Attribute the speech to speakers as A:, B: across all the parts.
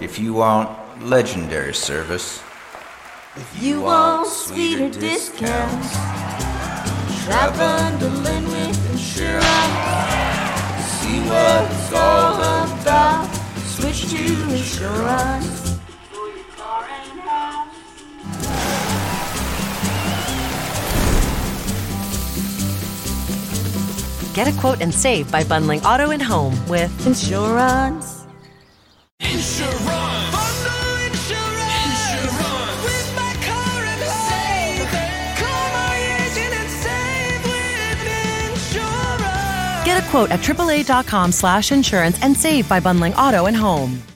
A: If you want legendary service,
B: If you want sweeter discounts, try bundling with insurance. See what it's all about. Switch to insurance. For your car and house.
C: Get a quote and save by bundling auto and home with
B: Insurance.
D: Insurance.
C: Quote at AAA.com slash insurance and save by bundling auto and home.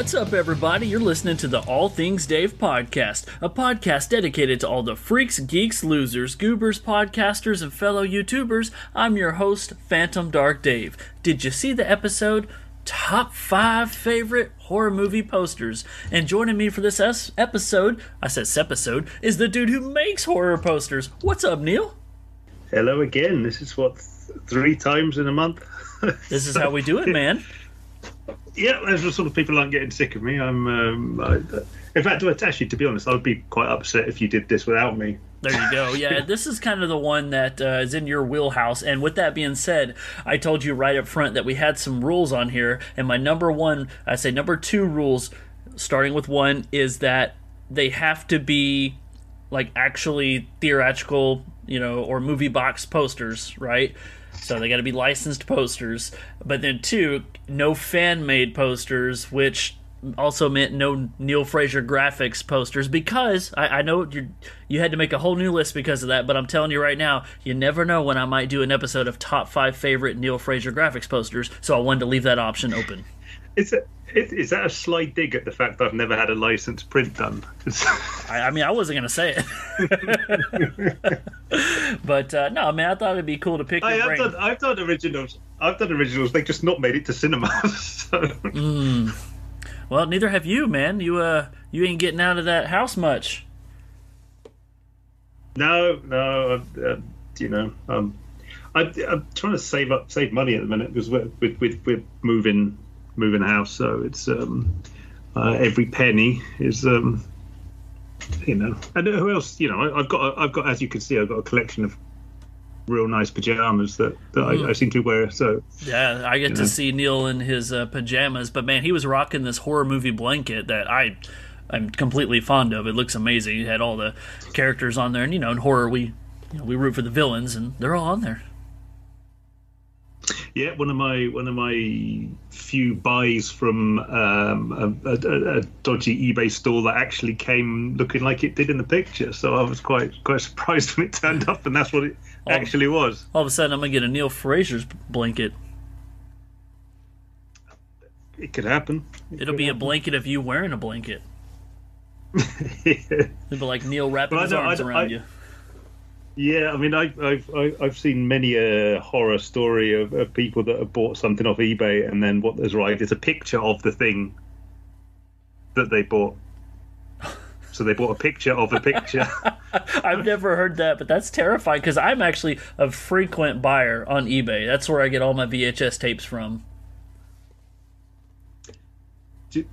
E: What's up, everybody? You're listening to the All Things Dave podcast, a podcast dedicated to all the freaks, geeks, losers, goobers, podcasters, and fellow YouTubers. I'm your host, Phantom Dark Dave. Did you see the episode? Top five favorite horror movie posters. And joining me for this episode, I said episode, is the dude who makes horror posters. What's up, Neil?
F: Hello again. This is what th- three times in a month.
E: This is how we do it, man.
F: Yeah, as the sort of people aren't getting sick of me. I'm. Um, I, in fact, actually, to be honest, I would be quite upset if you did this without me.
E: There you go. Yeah, this is kind of the one that uh, is in your wheelhouse. And with that being said, I told you right up front that we had some rules on here. And my number one, I say number two rules, starting with one, is that they have to be like actually theatrical, you know, or movie box posters, right? So they got to be licensed posters. But then two, no fan made posters, which also meant no Neil Fraser graphics posters because I, I know you you had to make a whole new list because of that. But I'm telling you right now, you never know when I might do an episode of top five favorite Neil Fraser graphics posters. So I wanted to leave that option open.
F: Is it? Is, is that a slight dig at the fact that I've never had a licensed print done?
E: I, I mean, I wasn't gonna say it, but uh, no, mean, I thought it'd be cool to pick
F: I, have done. I've done originals. I've done originals. They just not made it to cinemas. So.
E: Mm. Well, neither have you, man. You uh, you ain't getting out of that house much.
F: No, no. Uh, you know, um, I, I'm trying to save up, save money at the minute because we're, we're, we're moving moving house, so it's um, uh, every penny is um, you know. And who else? You know, I, I've got I've got as you can see, I've got a collection of real nice pajamas that, that I, I seem to wear. So
E: Yeah, I get to
F: know.
E: see Neil in his uh, pajamas, but man, he was rocking this horror movie blanket that I I'm completely fond of. It looks amazing. He had all the characters on there, and you know, in horror we you know, we root for the villains, and they're all on there.
F: Yeah, one of my one of my few buys from um, a, a, a dodgy eBay store that actually came looking like it did in the picture. So I was quite quite surprised when it turned up, and that's what it actually was.
E: All of a sudden, I'm gonna get a Neil Fraser's blanket.
F: It could happen.
E: It'll be a blanket of you wearing a blanket. It'll be like Neil wrapping his arms around
F: I-
E: you.
F: Yeah, I mean, I, I've I've seen many a horror story of, of people that have bought something off eBay, and then what there's right is a picture of the thing that they bought. So they bought a picture of a picture.
E: I've never heard that, but that's terrifying because I'm actually a frequent buyer on eBay. That's where I get all my VHS tapes from.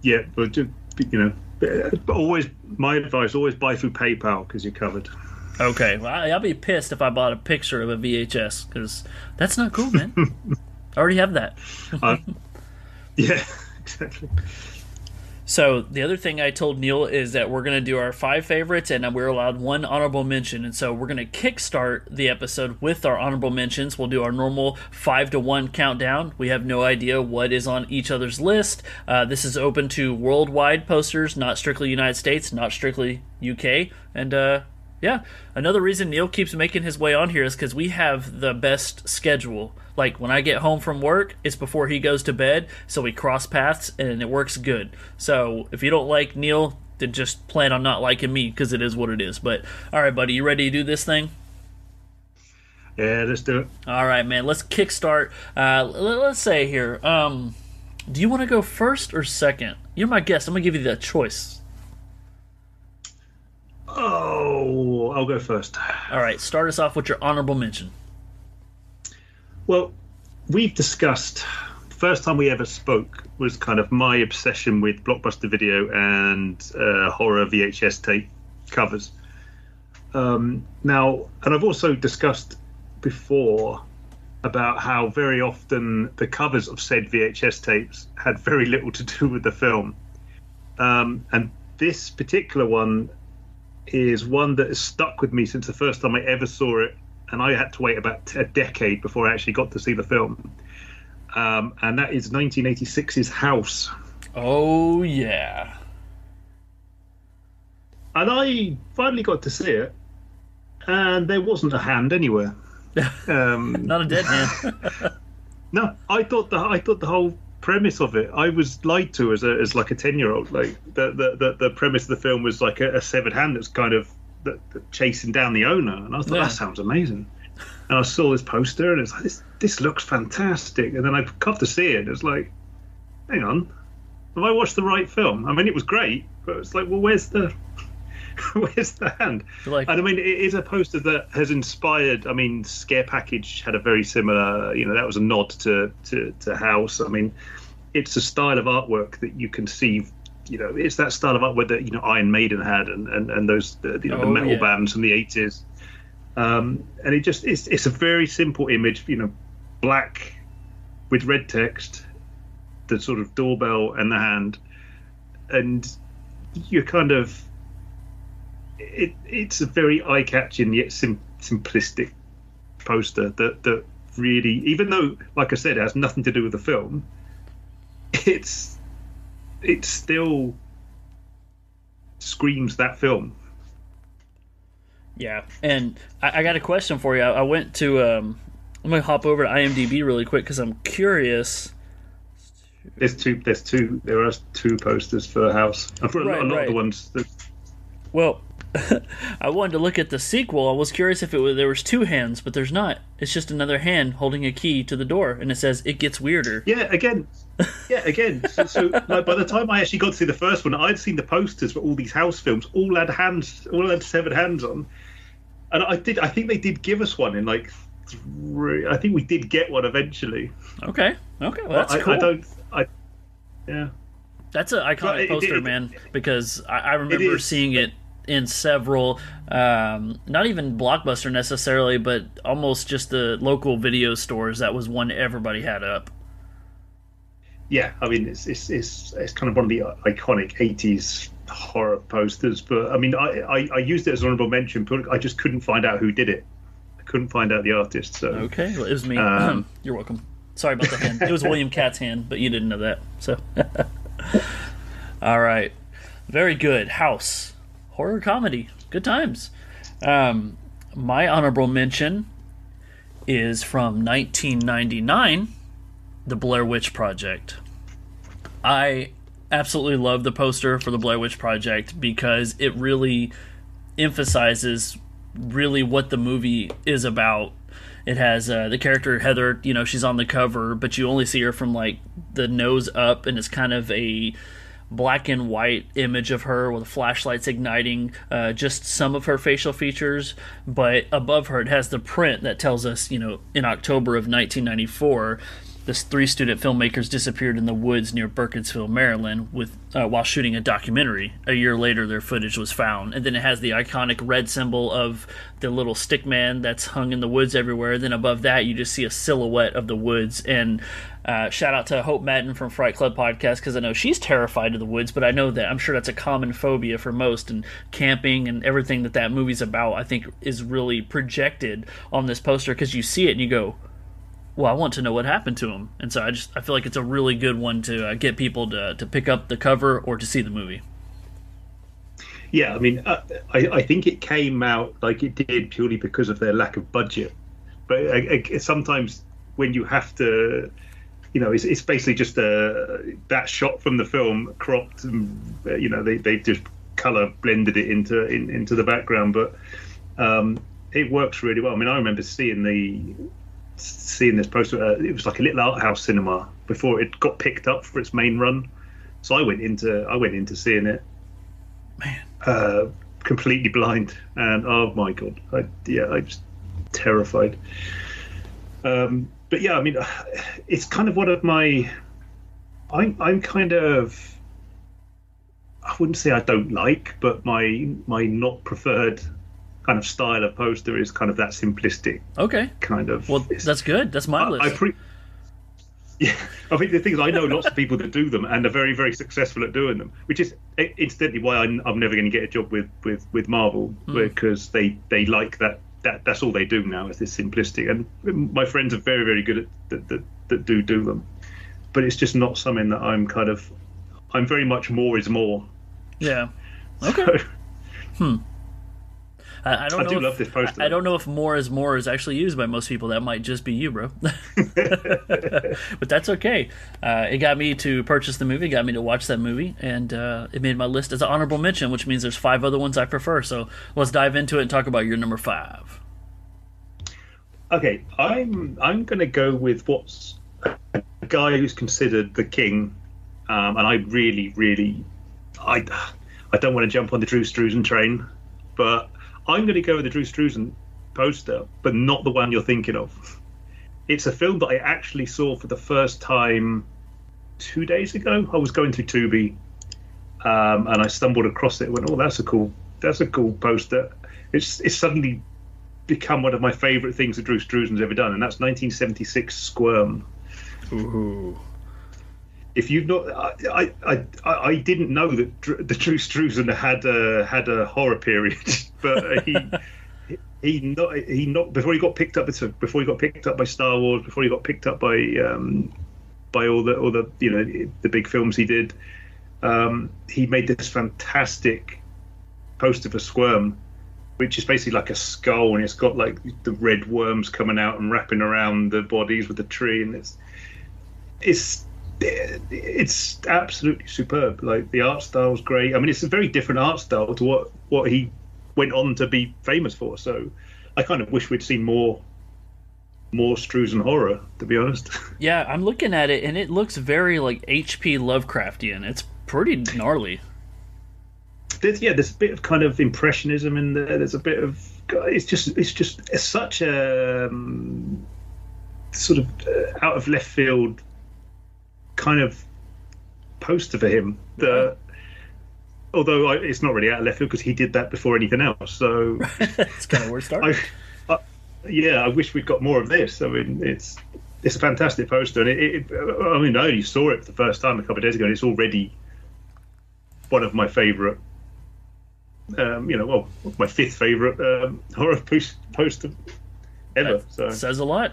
F: Yeah, but you know, uh, always my advice: always buy through PayPal because you're covered.
E: Okay, well, I- I'll be pissed if I bought a picture of a VHS because that's not cool, man. I already have that.
F: Uh, yeah, exactly.
E: So the other thing I told Neil is that we're gonna do our five favorites, and we're allowed one honorable mention. And so we're gonna kickstart the episode with our honorable mentions. We'll do our normal five to one countdown. We have no idea what is on each other's list. Uh, this is open to worldwide posters, not strictly United States, not strictly UK. And uh, Yeah, another reason Neil keeps making his way on here is because we have the best schedule. Like when I get home from work, it's before he goes to bed, so we cross paths and it works good. So if you don't like Neil, then just plan on not liking me because it is what it is. But all right, buddy, you ready to do this thing?
F: Yeah, let's do it.
E: All right, man. Let's kickstart. Uh, l- let's say here. Um, do you want to go first or second? You're my guest. I'm gonna give you the choice.
F: Oh, I'll go first.
E: All right. Start us off with your honorable mention.
F: Well, we've discussed the first time we ever spoke was kind of my obsession with blockbuster video and uh, horror VHS tape covers. Um, now, and I've also discussed before about how very often the covers of said VHS tapes had very little to do with the film. Um, and this particular one is one that has stuck with me since the first time I ever saw it, and I had to wait about a decade before I actually got to see the film. Um, and that is 1986's House.
E: Oh yeah.
F: And I finally got to see it, and there wasn't a hand anywhere. Um,
E: Not a dead hand.
F: No, I thought the I thought the whole premise of it. I was lied to as a as like a ten year old. Like the, the the the premise of the film was like a, a severed hand that's kind of that, that chasing down the owner, and I thought
E: Yeah.
F: that sounds amazing. And I saw this poster, and it's like this this looks fantastic. And then I got to see it, and it's like, hang on, have I watched the right film? I mean, it was great, but it's like, well, where's the where's the hand?
E: Like-
F: and I mean, it is a poster that has inspired. I mean, Scare Package had a very similar. You know, that was a nod to to, to House. I mean, it's a style of artwork that you can see. You know, it's that style of artwork that you know Iron Maiden had, and and, and those the, you know the
E: Oh,
F: metal
E: yeah.
F: bands from the eighties. Um, and it just it's it's a very simple image. You know, black with red text, the sort of doorbell and the hand, and you're kind of it, it's a very eye-catching yet sim- simplistic poster that that really, even though, like I said, it has nothing to do with the film, it's it still screams that film.
E: Yeah, and I, I got a question for you. I, I went to. Um, I'm gonna hop over to IMDb really quick because I'm curious.
F: There's two. There's two. There are two posters for the House. A,
E: Right,
F: lot, a lot
E: right.
F: of the ones that
E: Well, I wanted to look at the sequel. I was curious if it was there was two hands, but there's not. It's just another hand holding a key to the door, and it says it gets weirder.
F: Yeah, again. Yeah, again. So, so like, by the time I actually got to see the first one, I'd seen the posters for all these house films, all had hands, all had severed hands on, and I did. I think they did give us one in like three. I think we did get one eventually.
E: Okay, okay, well that's
F: I,
E: cool.
F: I don't. I yeah.
E: That's an iconic
F: it-
E: poster,
F: it-
E: man, because I, I remember seeing it in several, um, not even Blockbuster necessarily, but almost just the local video stores. That was one everybody had up.
F: Yeah, I mean it's it's it's, it's kind of one of the iconic '80s horror posters. But I mean, I, I I used it as an honorable mention, but I just couldn't find out who did it. I couldn't find out the artist. So
E: Okay, well, it was me.
F: Um,
E: You're welcome. Sorry about the hand. It was William Katt's hand, but you didn't know that. So, all right, very good. House horror comedy, good times. Um, my honorable mention is from 1999, The Blair Witch Project. I absolutely love the poster for the Blair Witch Project because it really emphasizes really what the movie is about. It has uh, the character Heather, you know, she's on the cover, but you only see her from like the nose up, and it's kind of a black and white image of her with flashlights igniting uh, just some of her facial features. But above her, it has the print that tells us, you know, in October of 1994, this three student filmmakers disappeared in the woods near Burkittsville, Maryland, with uh, while shooting a documentary. A year later, their footage was found, and then it has the iconic red symbol of the little stick man that's hung in the woods everywhere. Then above that, you just see a silhouette of the woods. And uh, shout out to Hope Madden from Fright Club podcast because I know she's terrified of the woods, but I know that I'm sure that's a common phobia for most. And camping and everything that that movie's about, I think, is really projected on this poster because you see it and you go, well, I want to know what happened to him, and so I just I feel like it's a really good one to uh, get people to to pick up the cover or to see the movie.
F: Yeah, I mean, uh, I, I think it came out like it did purely because of their lack of budget. But uh, uh, sometimes when you have to, you know, it's, it's basically just a, that shot from the film cropped, and uh, you know, they they just color blended it into in, into the background, but um, it works really well. I mean, I remember seeing the seeing this poster. Uh, it was like a little art house cinema before it got picked up for its main run. So I went into I went into seeing it
E: Man.
F: uh, completely blind, and oh my god, I, yeah, I was terrified. Um, but yeah, I mean, it's kind of one of my. I'm I'm kind of. I wouldn't say I don't like, but my my not preferred kind of style of poster is kind of that simplistic
E: Okay.
F: kind of.
E: Well, that's good. That's my
F: I,
E: list.
F: I pre- yeah, I think the thing is, I know lots of people that do them and are very, very successful at doing them, which is incidentally why I'm, I'm never going to get a job with, with, with Marvel hmm. because they, they like that, that. That's all they do now is this simplistic. And my friends are very, very good at that, that, that do do them, but it's just not something that I'm kind of. I'm very much more is more.
E: yeah. Okay.
F: So, hmm.
E: I, I don't
F: I
E: know
F: do
E: if,
F: love this poster.
E: I, I don't know if more is more is actually used by most people. That might just be you, bro. but that's okay. Uh, it got me to purchase the movie. Got me to watch that movie, and uh, it made my list as an honorable mention, which means there's five other ones I prefer. So let's dive into it and talk about your number five.
F: Okay, I'm I'm going to go with what's a guy who's considered the king, um, and I really, really, I I don't want to jump on the Drew Struzan train, but I'm going to go with the Drew Struzan poster, but not the one you're thinking of. It's a film that I actually saw for the first time two days ago. I was going through Tubi, um, and I stumbled across it. and Went, oh, that's a cool, that's a cool poster. It's it's suddenly become one of my favourite things that Drew Struzan's ever done, and that's 1976 Squirm.
E: Ooh.
F: If you've not, I I, I, I didn't know that Dr- the Drew Struzan had a had a horror period, but he. He not he not before he got picked up before he got picked up by Star Wars before he got picked up by um, by all the all the you know the big films he did. Um, he made this fantastic poster for Squirm, which is basically like a skull, and it's got like the red worms coming out and wrapping around the bodies with the tree, and it's it's it's absolutely superb. Like the art style's great. I mean, it's a very different art style to what what he went on to be famous for. So I kind of wish we'd seen more more Struzan horror, to be honest.
E: Yeah, I'm looking at it, and it looks very like H.P. Lovecraftian. It's pretty gnarly.
F: there's yeah, there's a bit of kind of impressionism in there. There's a bit of it's just it's just it's such a um, sort of uh, out of left field kind of poster for him that. Although I, it's not really out of left field because he did that before anything else. So
E: It's kind of where it started.
F: I, I, yeah, I wish we'd got more of this. I mean, it's it's a fantastic poster, and it, it, I mean, I only saw it for the first time a couple of days ago, and it's already one of my favourite. Um, you know, well, my fifth favourite um, horror post, poster ever.
E: That
F: So,
E: says a lot.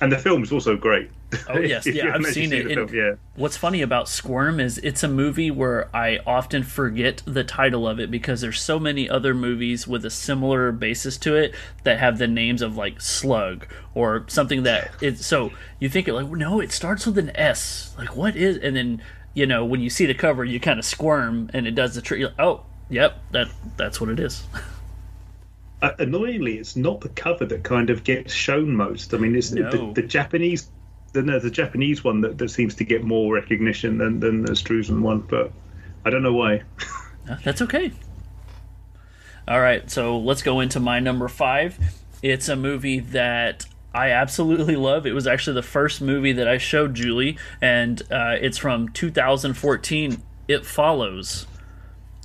F: and the film's also great.
E: Oh yes, yeah, I've seen it.
F: the
E: And
F: film, yeah.
E: What's funny about Squirm is it's a movie where I often forget the title of it because there's so many other movies with a similar basis to it that have the names of like Slug or something that it's so you think it like no, it starts with an S. Like what is? And then you know when you see the cover, you kind of squirm and it does the trick. Like, oh, yep, that that's what it is.
F: Uh, annoyingly, it's not the cover that kind of gets shown most. I mean, it's
E: No.
F: the, the Japanese, the, no, the Japanese one that, that seems to get more recognition than, than the Struzan one, but I don't know why.
E: Uh, That's okay. All right, so let's go into my number five. It's a movie that I absolutely love. It was actually the first movie that I showed Julie, and uh, it's from 2014. It follows,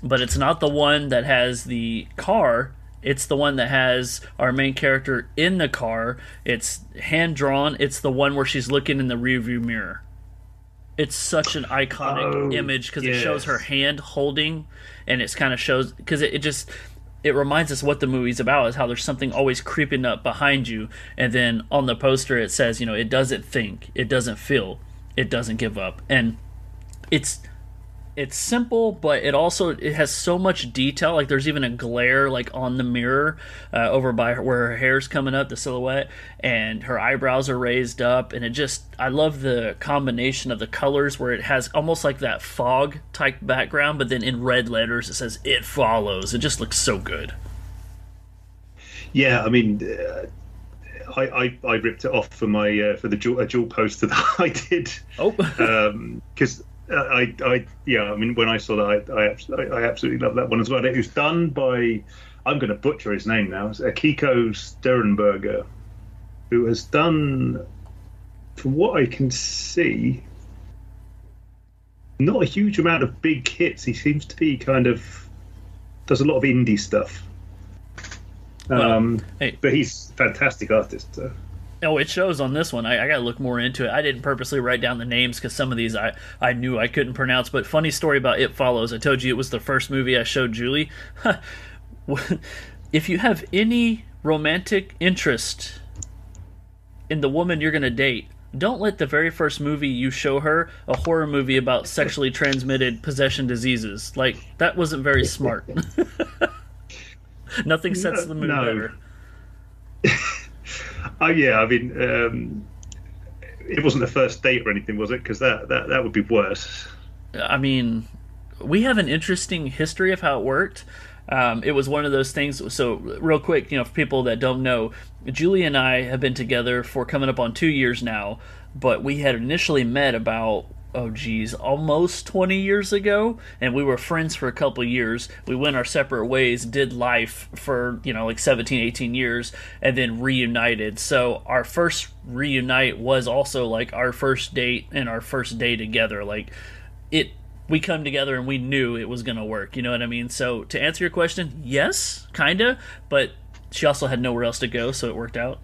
E: but it's not the one that has the car. It's the one that has our main character in the car. It's hand drawn. It's the one where she's looking in the rearview mirror. It's such an iconic
F: Oh,
E: image because it shows her hand holding, and it's kind of shows because it, it just it reminds us what the movie's about is how there's something always creeping up behind you, and then on the poster it says you know it doesn't think, it doesn't feel, it doesn't give up, and it's it's simple, but it also it has so much detail. Like there's even a glare like on the mirror uh, over by her, where her hair's coming up, the silhouette, and her eyebrows are raised up, and it just I love the combination of the colors where it has almost like that fog type background, but then in red letters it says "It follows." It just looks so good.
F: Yeah, I mean, uh, I, I I ripped it off for my uh, for the dual, a dual poster that I did
E: Oh,
F: because I I yeah I mean when I saw that I I, I absolutely love that one as well. It was done by I'm going to butcher his name now. It's Akiko Stehrenberger, who has done, from what I can see, not a huge amount of big hits. He seems to be kind of does a lot of indie stuff.
E: Well,
F: Um,
E: hey.
F: but he's a fantastic artist. So.
E: Oh, it shows on this one. I, I got to look more into it. I didn't purposely write down the names because some of these I, I knew I couldn't pronounce. But funny story about It Follows. I told you it was the first movie I showed Julie. if you have any romantic interest in the woman you're going to date, don't let the very first movie you show her a horror movie about sexually transmitted possession diseases. Like, that wasn't very smart. Nothing sets the mood
F: No.
E: better.
F: Oh yeah, I mean, um, it wasn't the first date or anything, was it? Because that, that that would be worse.
E: I mean, we have an interesting history of how it worked. Um, it was one of those things. So, real quick, you know, for people that don't know, Julie and I have been together for coming up on two years now, but we had initially met about, oh geez, almost 20 years ago, and we were friends for a couple years. We went our separate ways, did life for, you know, like 17, 18 years, and then reunited. So, our first reunite was also like our first date and our first day together. Like, it we come together and we knew it was going to work you know what i mean so to answer your question yes kinda but she also had nowhere else to go so it worked out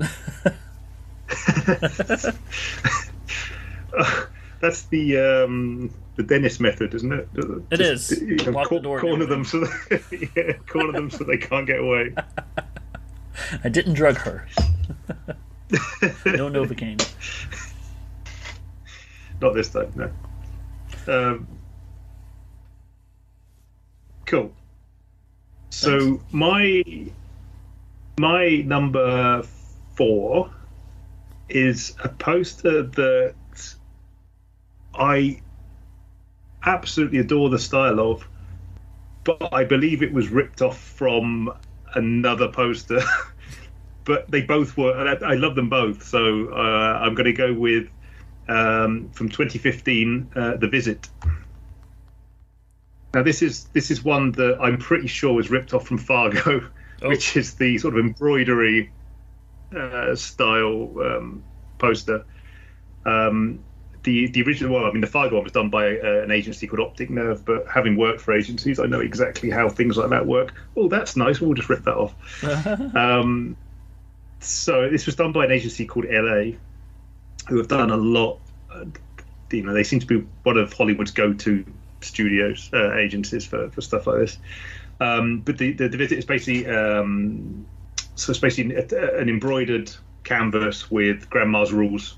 F: That's the um, the Dennis method, isn't it?
E: It
F: Just,
E: is.
F: you know,
E: Lock the
F: corner them so they, yeah, corner them so they can't get away.
E: i didn't drug her no novocaine
F: Not this time, no. Um, cool. So my my number four is a poster that I absolutely adore the style of, but I believe it was ripped off from another poster. but they both were, and I, I love them both. So uh, I'm going to go with um, from 2015, uh, The Visit. Now this is this is one that I'm pretty sure was ripped off from Fargo,
E: Oh.
F: which is the sort of embroidery uh, style um, poster. Um, the the original one, I mean, the Fargo one was done by uh, an agency called Optic Nerve, but having worked for agencies, I know exactly how things like that work. Oh, that's nice. We'll just rip that off. um, so this was done by an agency called LA, who have done a lot. Uh, you know, they seem to be one of Hollywood's go-to studios uh, agencies for, for stuff like this. Um, but the, the the visit is basically um, so it's basically an embroidered canvas with grandma's rules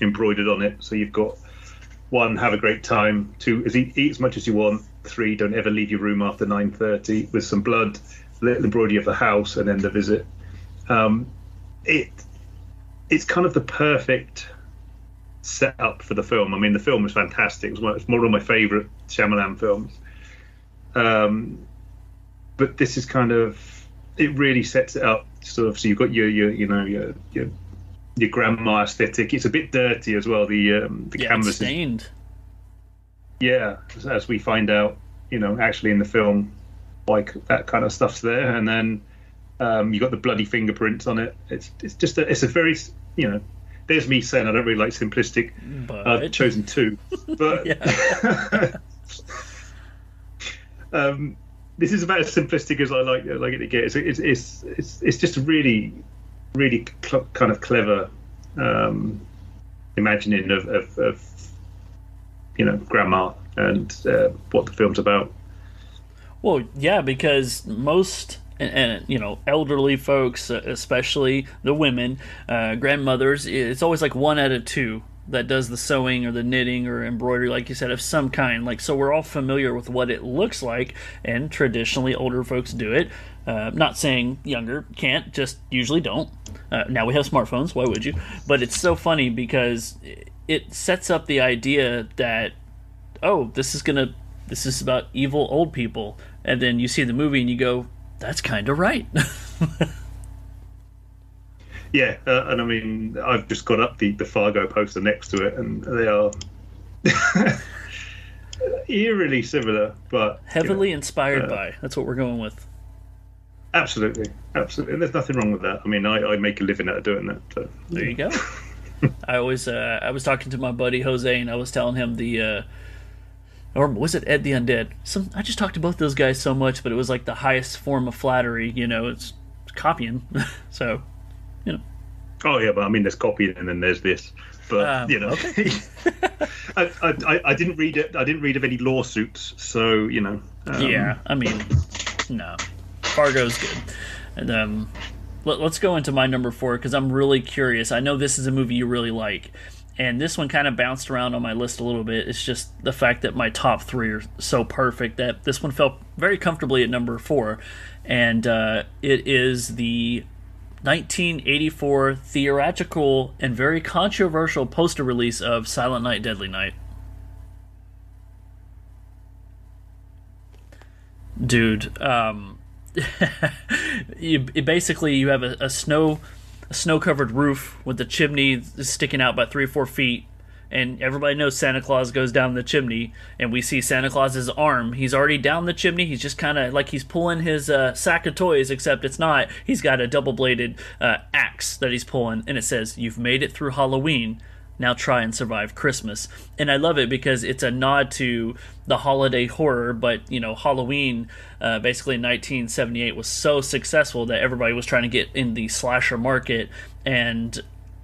F: embroidered on it. So you've got one, have a great time. Two, is eat, eat as much as you want. Three, don't ever leave your room after nine thirty. With some blood, little embroidery of the house, and then the visit. Um, it it's kind of the perfect setup for the film. I mean, the film is fantastic. It's one, it's one of my favourite Shyamalan films. Um, but this is kind of it really sets it up. Sort of, so you've got your your you know your your, your grandma aesthetic. It's a bit dirty as well. The um, the
E: yeah
F: canvas is
E: stained
F: yeah, as- as we find out, you know, actually in the film, like that kind of stuff's there, and then um, you got the bloody fingerprints on it. It's it's just a, it's a very you know, there's me saying I don't really like simplistic.
E: but
F: I've chosen two, but um, this is about as simplistic as I like like it to get. It's it's it's it's, it's just really really cl- kind of clever um, imagining of, of, of you know grandma and uh, what the film's about.
E: Well, yeah, because most and, and you know elderly folks, uh, especially the women, uh, grandmothers, it's always like one out of two that does the sewing or the knitting or embroidery, like you said, of some kind. Like so, we're all familiar with what it looks like, and traditionally, older folks do it. Uh, not saying younger can't, just usually don't. Uh, now we have smartphones. Why would you? But it's so funny because it sets up the idea that oh, this is gonna this is about evil old people, and then you see the movie and you go, that's kind of right.
F: Yeah, uh, and I mean, I've just got up the, the Fargo poster next to it, and they are eerily similar, but you know,
E: Heavily inspired
F: uh,
E: by. That's what we're going with.
F: Absolutely, absolutely. And there's nothing wrong with that. I mean, I, I make a living out of doing that. So.
E: There you go. I always uh, I was talking to my buddy Jose and I was telling him the uh, or was it Ed the Undead? Some I just talked to both those guys so much, but it was like the highest form of flattery. You know, it's, copying. so, you know,
F: Oh yeah, but I mean, there's copying and then there's this. But
E: Um,
F: you know, I, I, I- I didn't read it. I didn't read of any lawsuits, so you know. um,
E: yeah. I mean, no, Fargo's good. And um, let, let's go into my number four because I'm really curious. I know this is a movie you really like. And this one kind of bounced around on my list a little bit. It's just the fact that my top three are so perfect that this one felt very comfortably at number four. And uh, it is the 1984 theatrical and very controversial poster release of Silent Night, Deadly Night. Dude, um, you it basically you have a, a snow a snow covered roof with the chimney sticking out about three or four feet and everybody knows Santa Claus goes down the chimney, and we see Santa Claus's arm. He's already down the chimney. He's just kind of like he's pulling his uh, sack of toys, except it's not. He's got a double bladed uh, axe that he's pulling, and it says, "You've made it through Halloween. Now try and survive Christmas." And I love it because it's a nod to the holiday horror, but you know, Halloween, uh, basically in 1978, was so successful that everybody was trying to get in the slasher market and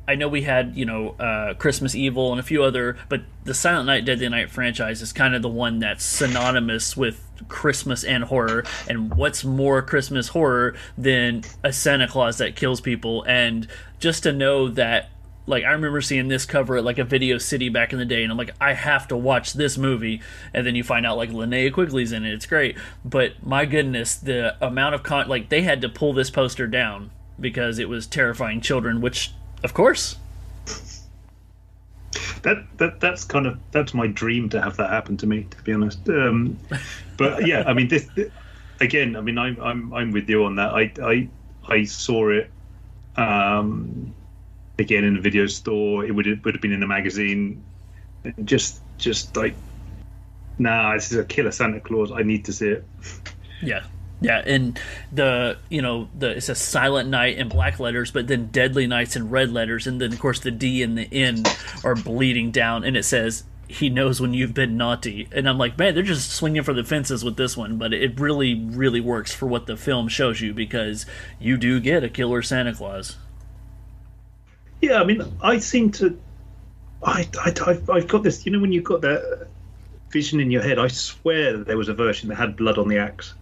E: I know we had, you know, uh, Christmas Evil and a few other, but the Silent Night, Deadly Night franchise is kind of the one that's synonymous with Christmas and horror. And what's more Christmas horror than a Santa Claus that kills people? And just to know that, like, I remember seeing this cover at like a Video City back in the day, and I'm like, I have to watch this movie. And then you find out like Linnea Quigley's in it. It's great, but my goodness, the amount of con like they had to pull this poster down because it was terrifying children, which of course.
F: that that that's kind of that's my dream to have that happen to me to be honest um but yeah i mean this again i mean i'm i'm i'm with you on that i i i saw it um again in a video store it would have, would have been in a magazine just just like nah this is a killer santa claus i need to see it
E: Yeah. Yeah, and the you know the it's a silent night in black letters, but then deadly nights in red letters, and then of course the D and the N are bleeding down, and it says he knows when you've been naughty, and I'm like, man, they're just swinging for the fences with this one, but it really really works for what the film shows you because you do get a killer Santa Claus.
F: Yeah, I mean, I seem to. I, I, I've, I've got this. You know, when you've got that vision in your head, I swear that there was a version that had blood on the axe.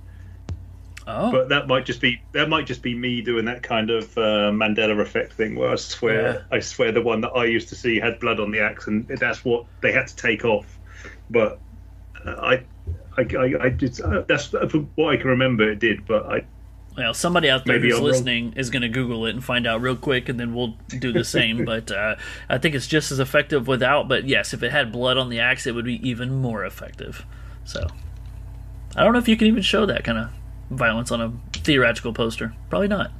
E: Oh,
F: But that might just be that might just be me doing that kind of uh, Mandela effect thing, where I swear I swear the one that I used to see had blood on the axe, and that's what they had to take off. But uh, I. I, I, I just, uh, that's what I can remember. It did, but I
E: Well, somebody out there
F: Maybe
E: who's listening is going to Google it and find out real quick, and then we'll do the same. but uh, I think it's just as effective without. But yes, if it had blood on the axe, it would be even more effective. So I don't know if you can even show that kind of violence on a theatrical poster. Probably not.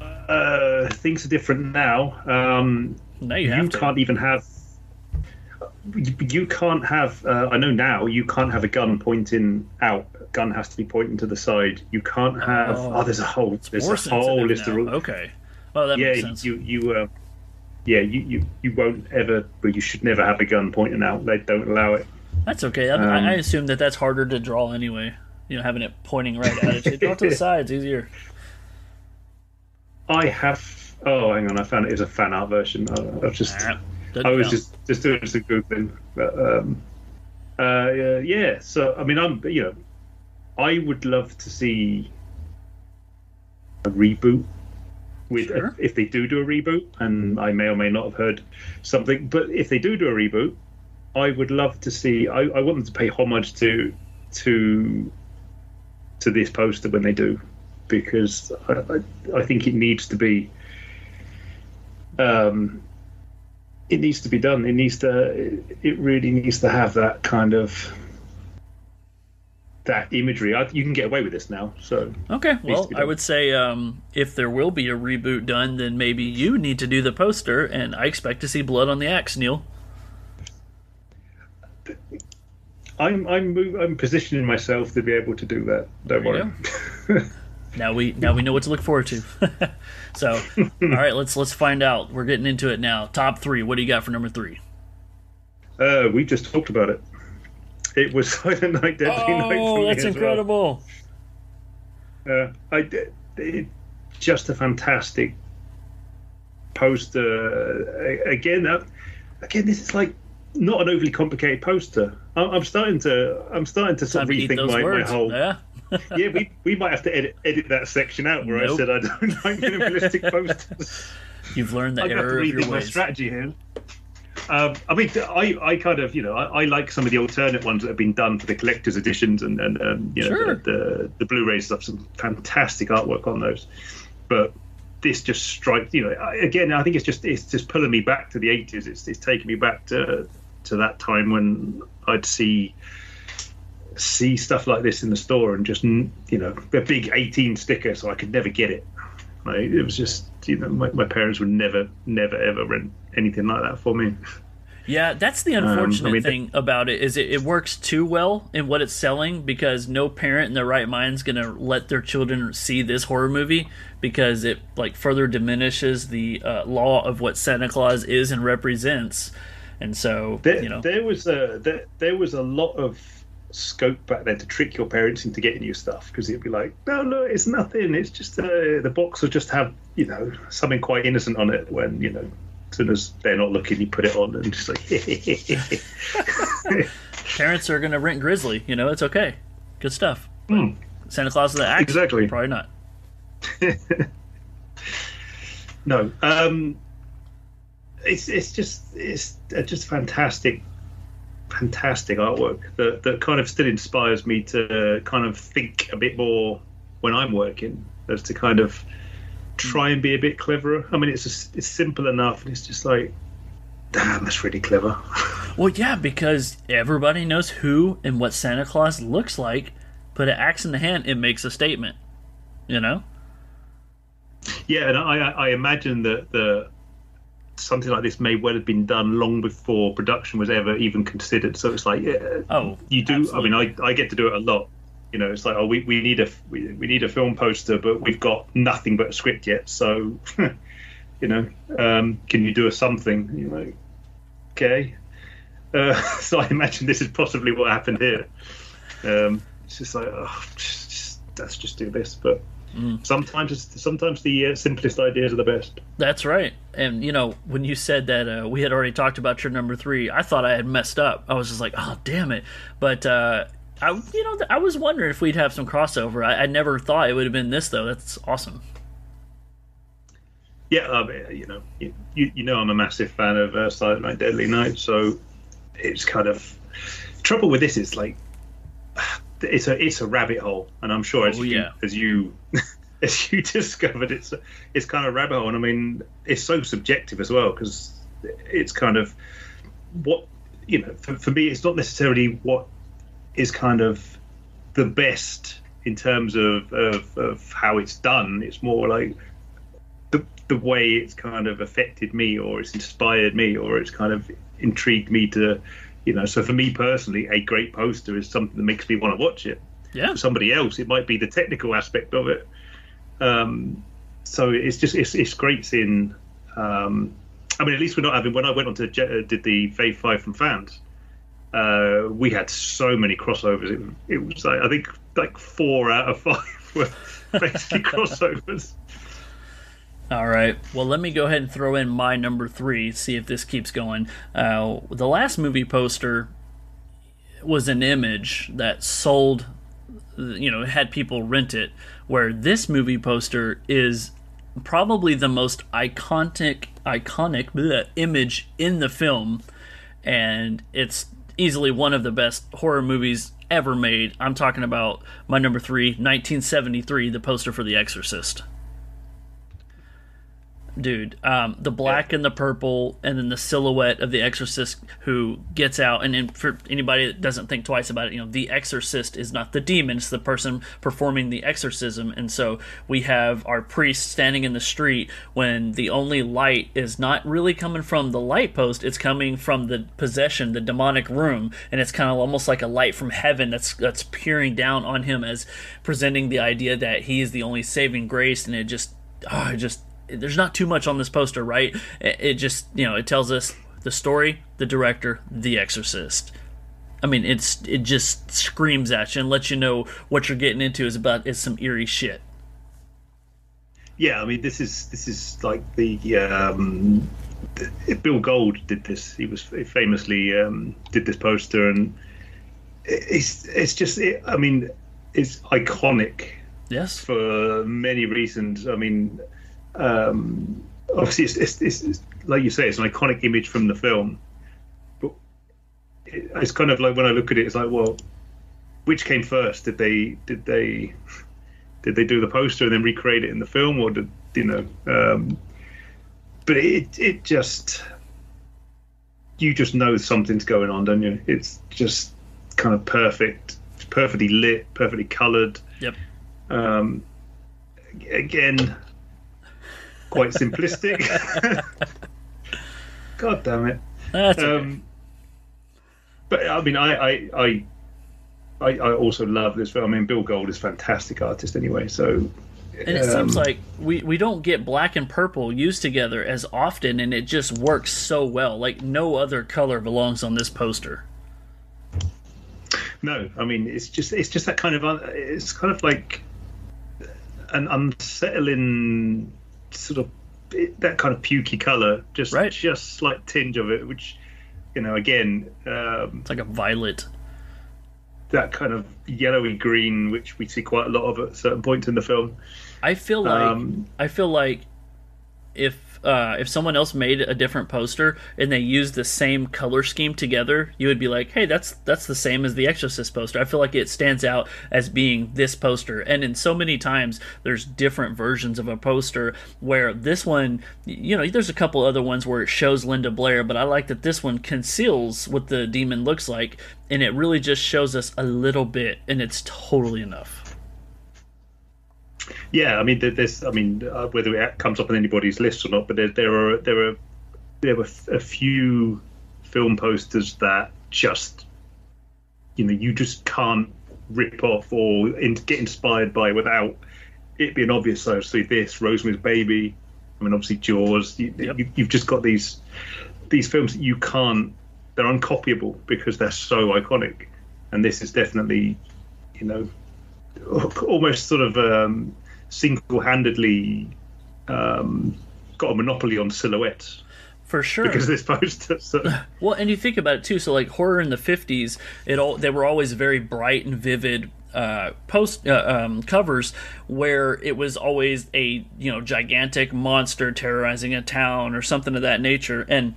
F: uh, things are different now. Um,
E: No, you
F: you,
E: have to.
F: can't even have you, can't have uh, i know now you can't have a gun pointing out gun has to be pointing to the side you can't have
E: Oh.
F: oh, there's a whole there's a whole list of
E: now.
F: rules
E: Okay. Well, that
F: yeah
E: makes sense.
F: you you uh, yeah you, you you won't ever but you should never have a gun pointing out they don't allow it
E: That's okay. I,
F: Um,
E: I assume that that's harder to draw anyway. You know, having it pointing right at it. Draw to the sides easier.
F: i have oh hang on i found it as a fan art version I, i've just
E: Ah, doesn't
F: I was
E: count.
F: just just doing some googling, but um, uh, yeah, yeah. So I mean, I'm you know, I would love to see a reboot with
E: Sure.
F: if they do do a reboot, and I may or may not have heard something, but if they do do a reboot, I would love to see. I, I want them to pay homage to to to this poster when they do, because I, I, I think it needs to be. Um, it needs to be done. It needs to. It really needs to have that kind of that imagery. I, you can get away with this now, so
E: Okay, well, I would say um, if there will be a reboot done, then maybe you need to do the poster, and I expect to see blood on the axe, Neil.
F: I'm I'm move, I'm positioning myself to be able to do that. Don't worry.
E: Now we now we know what to look forward to. so, all right, let's let's find out. We're getting into it now. Top three. What do you got for number three?
F: uh, we just talked about it. It was Silent Night, Deadly Night. for
E: Oh, that's
F: as well.
E: incredible!
F: Uh, I did it, just a fantastic poster. Again, that, again, this is like not an overly complicated poster. I'm, I'm starting to I'm starting to sort
E: Time
F: of rethink my, my whole
E: Yeah.
F: yeah, we, we might have to edit edit that section out where
E: Nope.
F: I said I don't like minimalistic posters.
E: You've learned the
F: I'm
E: error
F: to
E: of your
F: rethink my strategy here. Um, I mean, I, I kind of, you know, I, I like some of the alternate ones that have been done for the collector's editions and, and um, you know,
E: Sure.
F: the, the, the Blu-rays have some fantastic artwork on those. But this just strikes, you know, I- again, I think it's just it's just pulling me back to the 80s. It's, it's taking me back to to that time when I'd see see stuff like this in the store and just you know a big 18 sticker so i could never get it like, it was just you know my, my parents would never never ever rent anything like that for me.
E: Yeah, that's the unfortunate
F: Um, mean-
E: thing about it is it, it works too well in what it's selling because no parent in their right mind is gonna let their children see this horror movie because it like further diminishes the uh, law of what Santa Claus is and represents, and so
F: there,
E: you know.
F: there was a there, there was a lot of scope back then to trick your parents into getting you stuff because it'd be like no no it's nothing. It's just uh, the box will just have you know something quite innocent on it when you know as soon as they're not looking you put it on and just like
E: parents are gonna rent Grizzly. You know it's okay, good stuff. But Santa Claus is the Axe,
F: Hmm. Exactly.
E: probably not.
F: No, um, it's it's just it's just fantastic, fantastic artwork that that kind of still inspires me to kind of think a bit more when I'm working, as to kind of try and be a bit cleverer. I mean, it's just, it's simple enough, and it's just like, damn, that's really clever.
E: Well, yeah, because everybody knows who and what Santa Claus looks like. Put an axe in the hand, it makes a statement. You know?
F: Yeah, and I, I imagine that the something like this may well have been done long before production was ever even considered. So it's like, yeah,
E: Oh,
F: you do.
E: absolutely.
F: I mean, I, I get to do it a lot. You know, it's like, oh, we, we need a we, we need a film poster, but we've got nothing but a script yet. So, you know, um, can you do a something? you know okay. Uh, so I imagine this is possibly what happened here. Um, it's just like, oh, just, just, let's just do this. But
E: Mm.
F: sometimes, it's, sometimes the uh, simplest ideas are the best.
E: That's right. And, you know, when you said that uh, we had already talked about your number three, I thought I had messed up. I was just like, oh, damn it. But, uh, I, you know, I was wondering if we'd have some crossover. I, I never thought it would have been this, though. That's awesome.
F: Yeah, um, you know, you, you know, I'm a massive fan of uh, Silent Night, Deadly Night, so it's kind of trouble with this is like it's a it's a rabbit hole, and I'm sure as
E: Oh,
F: you
E: yeah.
F: as you as you discovered, it's it's kind of a rabbit hole, and I mean, it's so subjective as well because it's kind of what you know. For, for me, it's not necessarily what is kind of the best in terms of, of, of how it's done. It's more like the the way it's kind of affected me or it's inspired me or it's kind of intrigued me to you know so for me personally a great poster is something that makes me want to watch it
E: Yeah.
F: for somebody else it might be the technical aspect of it um so it's just it's, it's great seeing um i mean at least we're not having when i went on to uh, did the fave five from fans uh we had so many crossovers it, it was like i think like four out of five were basically crossovers
E: All right. Well, let me go ahead and throw in my number three, see if this keeps going. Uh, the last movie poster was an image that sold, you know, had people rent it, where this movie poster is probably the most iconic iconic bleh, image in the film, and it's easily one of the best horror movies ever made. I'm talking about my number three, 1973, the poster for The Exorcist. Dude, um, the black and the purple, and then the silhouette of the exorcist who gets out. And then for anybody that doesn't think twice about it, you know, the exorcist is not the demon; it's the person performing the exorcism. And so we have our priest standing in the street when the only light is not really coming from the light post; it's coming from the possession, the demonic room, and it's kind of almost like a light from heaven that's that's peering down on him as presenting the idea that he is the only saving grace. And it just, oh, it just there's not too much on this poster, right? It, it just, you know, it tells us the story, the director, the exorcist. I mean, it's it just screams at you and lets you know what you're getting into is about is some eerie shit.
F: Yeah, I mean, this is this is like the um, Bill Gold did this. He was he famously um, did this poster, and it's it's just it, I mean, it's iconic
E: Yes.
F: for many reasons. I mean, um, obviously, it's, it's, it's, it's like you say, it's an iconic image from the film. But it, it's kind of like when I look at it, it's like, well, which came first? Did they did they did they do the poster and then recreate it in the film, or did you know? Um, but it it just you just know something's going on, don't you? It's just kind of perfect, it's perfectly lit, perfectly coloured
E: Yep.
F: um, again quite simplistic god damn it
E: That's okay.
F: um, but i mean I, I i i also love this film i mean bill gold is a fantastic artist anyway so
E: and it
F: um,
E: seems like we, we don't get black and purple used together as often, and it just works so well. Like no other color belongs on this poster.
F: no i mean it's just it's just that kind of it's kind of like an unsettling sort of that kind of pukey color just
E: Right.
F: just slight tinge of it which you know again um
E: It's like a violet.
F: that kind of yellowy green, which we see quite a lot of at certain points in the film.
E: I feel like
F: Um,
E: I feel like if uh, if someone else made a different poster and they used the same color scheme together, you would be like, "Hey, that's that's the same as the Exorcist poster." I feel like it stands out as being this poster. And in so many times, there's different versions of a poster where this one, you know, there's a couple other ones where it shows Linda Blair, but I like that this one conceals what the demon looks like, and it really just shows us a little bit, and it's totally enough.
F: Yeah, I mean, there's, I mean, uh, whether it comes up on anybody's list or not, but there, there are there are there were a few film posters that just, you know, you just can't rip off or in, get inspired by without it being obvious. So, see this Rosemary's Baby. I mean, obviously Jaws. You,
E: Yep.
F: you, you've just got these these films that you can't. They're uncopyable because they're so iconic, and this is definitely, you know, almost sort of um, single-handedly um, got a monopoly on silhouettes
E: For sure.
F: because this poster. So,
E: Well, and you think about it too. So, like horror in the '50s, it all they were always very bright and vivid uh, post uh, um, covers, where it was always a you know gigantic monster terrorizing a town or something of that nature, and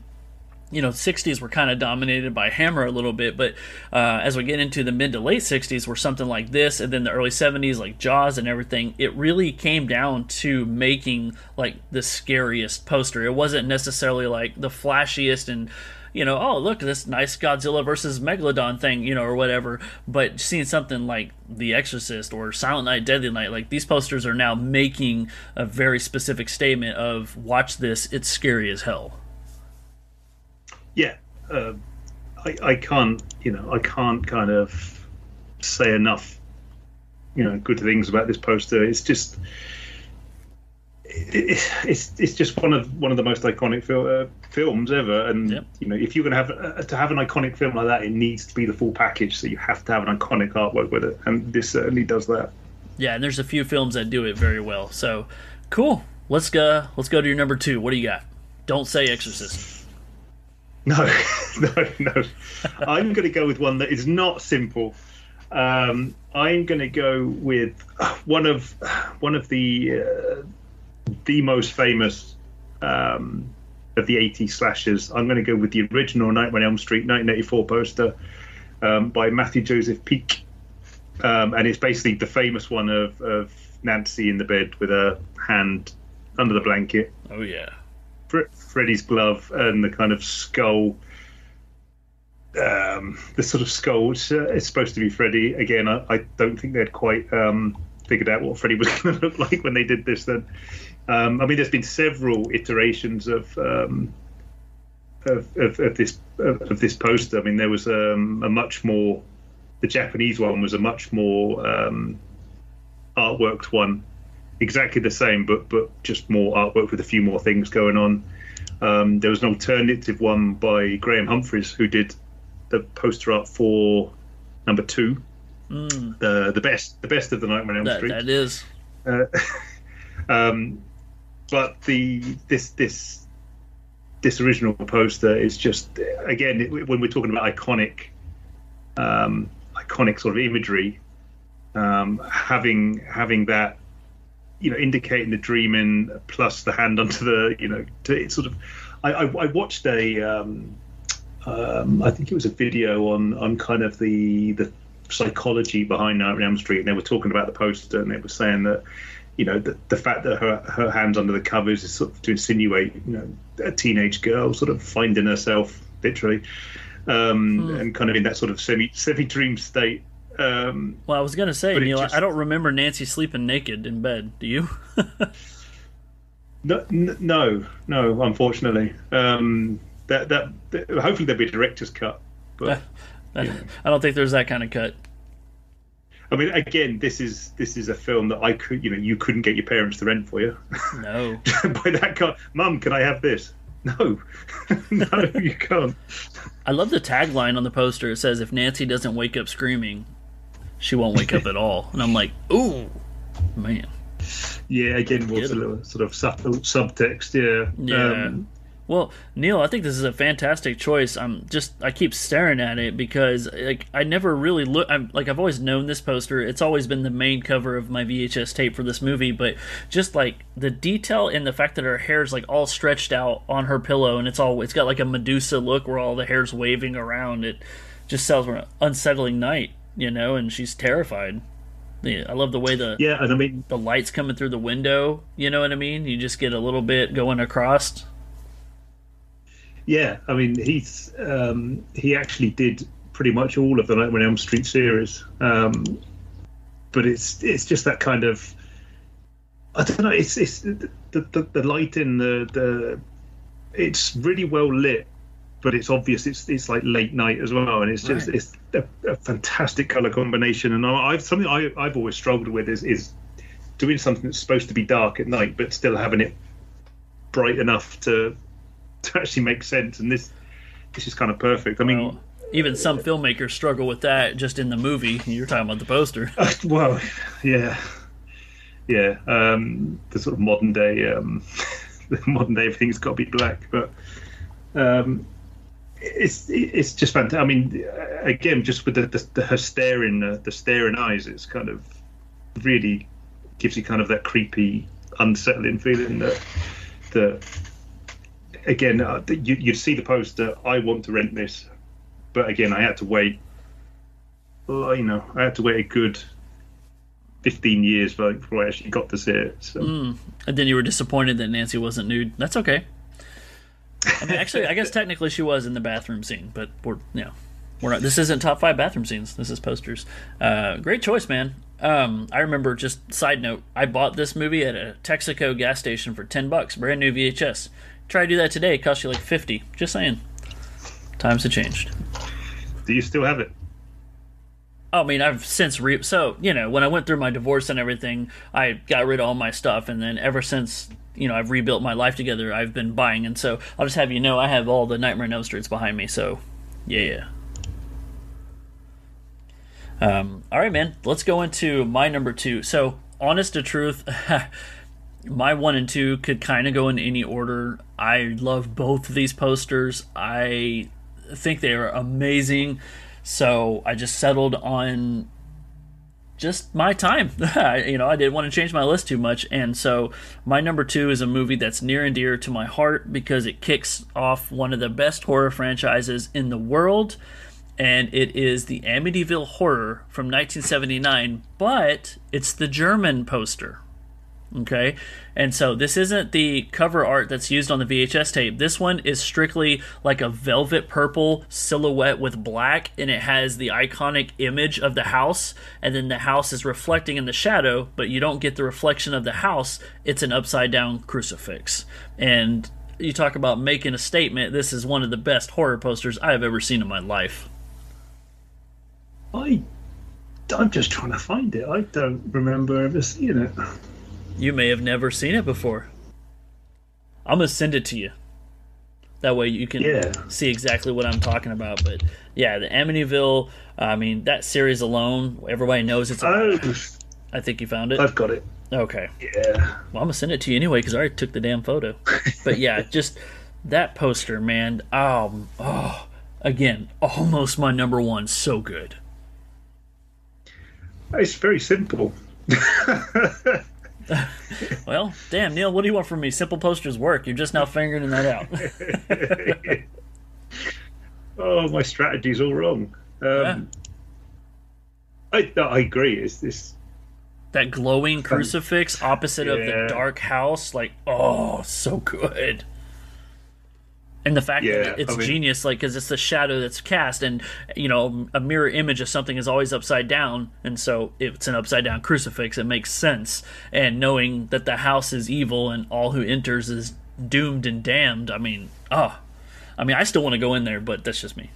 E: you know, 60s were kind of dominated by Hammer a little bit, but uh, as we get into the mid to late 60s, where something like this, and then the early 70s, like Jaws and everything, it really came down to making like the scariest poster. It wasn't necessarily like the flashiest and you know, oh look this nice Godzilla versus Megalodon thing, you know, or whatever. But seeing something like The Exorcist or Silent Night, Deadly Night, like these posters are now making a very specific statement of watch this, it's scary as hell.
F: Yeah, uh, I, I can't, you know, I can't kind of say enough, you know, good things about this poster. It's just, it, it's it's just one of one of the most iconic fil- uh, films ever. And
E: Yep.
F: you know, if you're to have uh, to have an iconic film like that, it needs to be the full package. So you have to have an iconic artwork with it, and this certainly does that.
E: Yeah, and there's a few films that do it very well. So, cool. Let's go. Let's go to your number two. What do you got? Don't say Exorcist.
F: No, no, no. I'm going to go with one that is not simple. Um, I'm going to go with one of one of the uh, the most famous um, of the 80s slashes. I'm going to go with the original Nightmare on Elm Street 1984 poster um, by Matthew Joseph Peak. Um, and it's basically the famous one of, of Nancy in the bed with her hand under the blanket,
E: Oh yeah.
F: Fre- Freddy's glove, and the kind of skull. Um, the sort of skull, which uh, supposed to be Freddy. Again, I, I don't think they'd quite um, figured out what Freddy was going to look like when they did this. Then, um, I mean, there's been several iterations of um, of, of, of this of, of this poster. I mean, there was um, a much more the Japanese one was a much more um, artworked one, exactly the same, but but just more artwork with a few more things going on. Um, there was an alternative one by Graham Humphreys who did the poster art for number two, the the best the best of the Nightmare on Elm Street.
E: that is.
F: Uh, um, but the this this this original poster is just again it, when we're talking about iconic um, iconic sort of imagery, um, having having that you know indicating the dreaming plus the hand onto the you know to, it's sort of I, I, I watched a um, um, I think it was a video on on kind of the the psychology behind Nightmare on Elm Street, and they were talking about the poster, and they were saying that you know the, the fact that her her hands under the covers is sort of to insinuate you know a teenage girl sort of finding herself literally, um, and kind of in that sort of semi semi dream state. Um,
E: Well, I was gonna say, Neil,
F: just-
E: I don't remember Nancy sleeping naked in bed. Do you?
F: No, no, no. Unfortunately, um, that, that that hopefully there'll be a director's cut. But
E: I don't think there's that kind of cut.
F: I mean, again, this is this is a film that I could, you know, you couldn't get your parents to rent for you.
E: No.
F: By that cut, Mum, can I have this? No, no, you can't.
E: I love the tagline on the poster. It says, "If Nancy doesn't wake up screaming, she won't wake up at all." And I'm like, "Ooh, man."
F: Yeah, again, what's a little sort of subtle subtext? Yeah,
E: Yeah.
F: Um,
E: Well, Neil, I think this is a fantastic choice. I'm just I keep staring at it because like I never really look. I'm like I've always known this poster. It's always been the main cover of my VHS tape for this movie, but just like the detail and the fact that her hair is like all stretched out on her pillow and it's all it's got like a Medusa look where all the hair's waving around. It just sells an unsettling night, you know, and she's terrified. Yeah, I love the way the
F: yeah, and I mean,
E: the lights coming through the window. You know what I mean? You just get a little bit going across.
F: yeah, I mean, he's um, he actually did pretty much all of the Nightmare on Elm Street series, um, but it's it's just that kind of I don't know. It's it's the the, the light in the the it's really well lit, but it's obvious it's it's like late night as well, and it's just
E: Right.
F: it's a, a fantastic color combination. And I- I've something I I've always struggled with is is doing something that's supposed to be dark at night, but still having it bright enough to to actually make sense. And this this is kind of perfect. I mean.
E: Well, even some filmmakers struggle with that just in the movie. You're talking about the poster.
F: well, yeah, yeah. Um, the sort of modern day, um, the modern day, everything's got to be black, but um, it's it's just fantastic. I mean, again, just with the, the, the her staring, uh, the staring eyes, it's kind of really gives you kind of that creepy, unsettling feeling that that again, uh, you you see the poster. I want to rent this, but again, I had to wait well, you know, I had to wait a good 15 years before I actually got to see it. So,
E: And then you were disappointed that Nancy wasn't nude. That's okay. I mean, actually, I guess technically she was in the bathroom scene, but we're you know, we're not. This isn't top five bathroom scenes. This is posters. Uh, great choice, man. Um, I remember. Just side note, I bought this movie at a Texaco gas station for ten bucks, brand new VHS. Try to do that today, it costs you like fifty. Just saying. Times have changed.
F: do you still have it?
E: I mean, I've since re so you know when I went through my divorce and everything, I got rid of all my stuff, and then ever since you know I've rebuilt my life together, I've been buying, and so I'll just have you know I have all the Nightmare on Elm Streets behind me. So, yeah. Um, all right, man. Let's go into my number two. So, honest to truth, my one and two could kind of go in any order. I love both of these posters. I think they are amazing. So I just settled on just my time. you know, I didn't want to change my list too much, and so my number two is a movie that's near and dear to my heart because it kicks off one of the best horror franchises in the world, and it is the Amityville Horror from 1979, but it's the German poster. Okay, and so this isn't the cover art that's used on the VHS tape. This one is strictly like a velvet purple silhouette with black, and it has the iconic image of the house, and then the house is reflecting in the shadow, but you don't get the reflection of the house. It's an upside down crucifix. And you talk about making a statement. This is one of the best horror posters I have ever seen in my life.
F: I, I'm just trying to find it. I don't remember ever seeing it.
E: You may have never seen it before. I'm gonna send it to you. That way you can
F: Yeah.
E: see exactly what I'm talking about. But yeah, the Amityville. I mean, that series alone, everybody knows it's. A,
F: Oh,
E: I think you found it.
F: I've got it.
E: Okay.
F: Yeah.
E: Well, I'm gonna send it to you anyway because I already took the damn photo. but yeah, just that poster, man. Um, oh, again, almost my number one. So good.
F: It's very simple.
E: Well, damn, Neil, what do you want from me? Simple posters work. You're just now figuring that out.
F: Oh, my strategy's all wrong. Um, I, I agree. It's this.
E: that glowing crucifix opposite of the dark house like oh so good and the fact
F: Yeah,
E: that it's
F: I mean-
E: genius like because it's the shadow that's cast and you know a mirror image of something is always upside down. And so it's an upside down crucifix. It makes sense. And knowing that the house is evil and all who enters is doomed and damned i mean oh i mean i still want to go in there but that's just me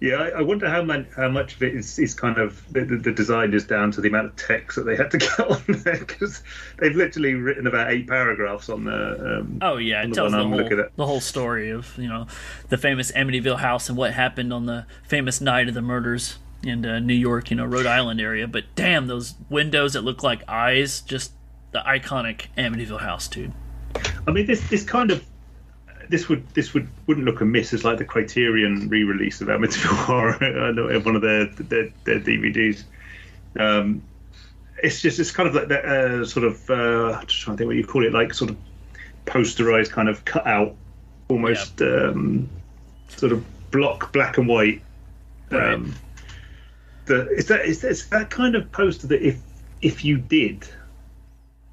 F: Yeah, I, I wonder how, man, how much of it is, is kind of the, the, design is down to the amount of text that they had to get on there because they've literally written about eight paragraphs on the. Um,
E: Oh yeah, it
F: the
E: tells the
F: I'm
E: whole, the whole story of you know the famous Amityville house and what happened on the famous night of the murders in uh, New York, you know, Rhode Island area. But damn, those windows that look like eyes, just the iconic Amityville house, dude.
F: I mean, this this kind of this would this would wouldn't look amiss as like the Criterion re-release of Amityville Horror, I one of their their, their DVDs. Um, it's just it's kind of like that uh, sort of uh, just trying to think what you call it, like sort of posterized kind of cut out, almost um, sort of block black and white.
E: Right.
F: Um, the is that is that, is that kind of poster that if if you did,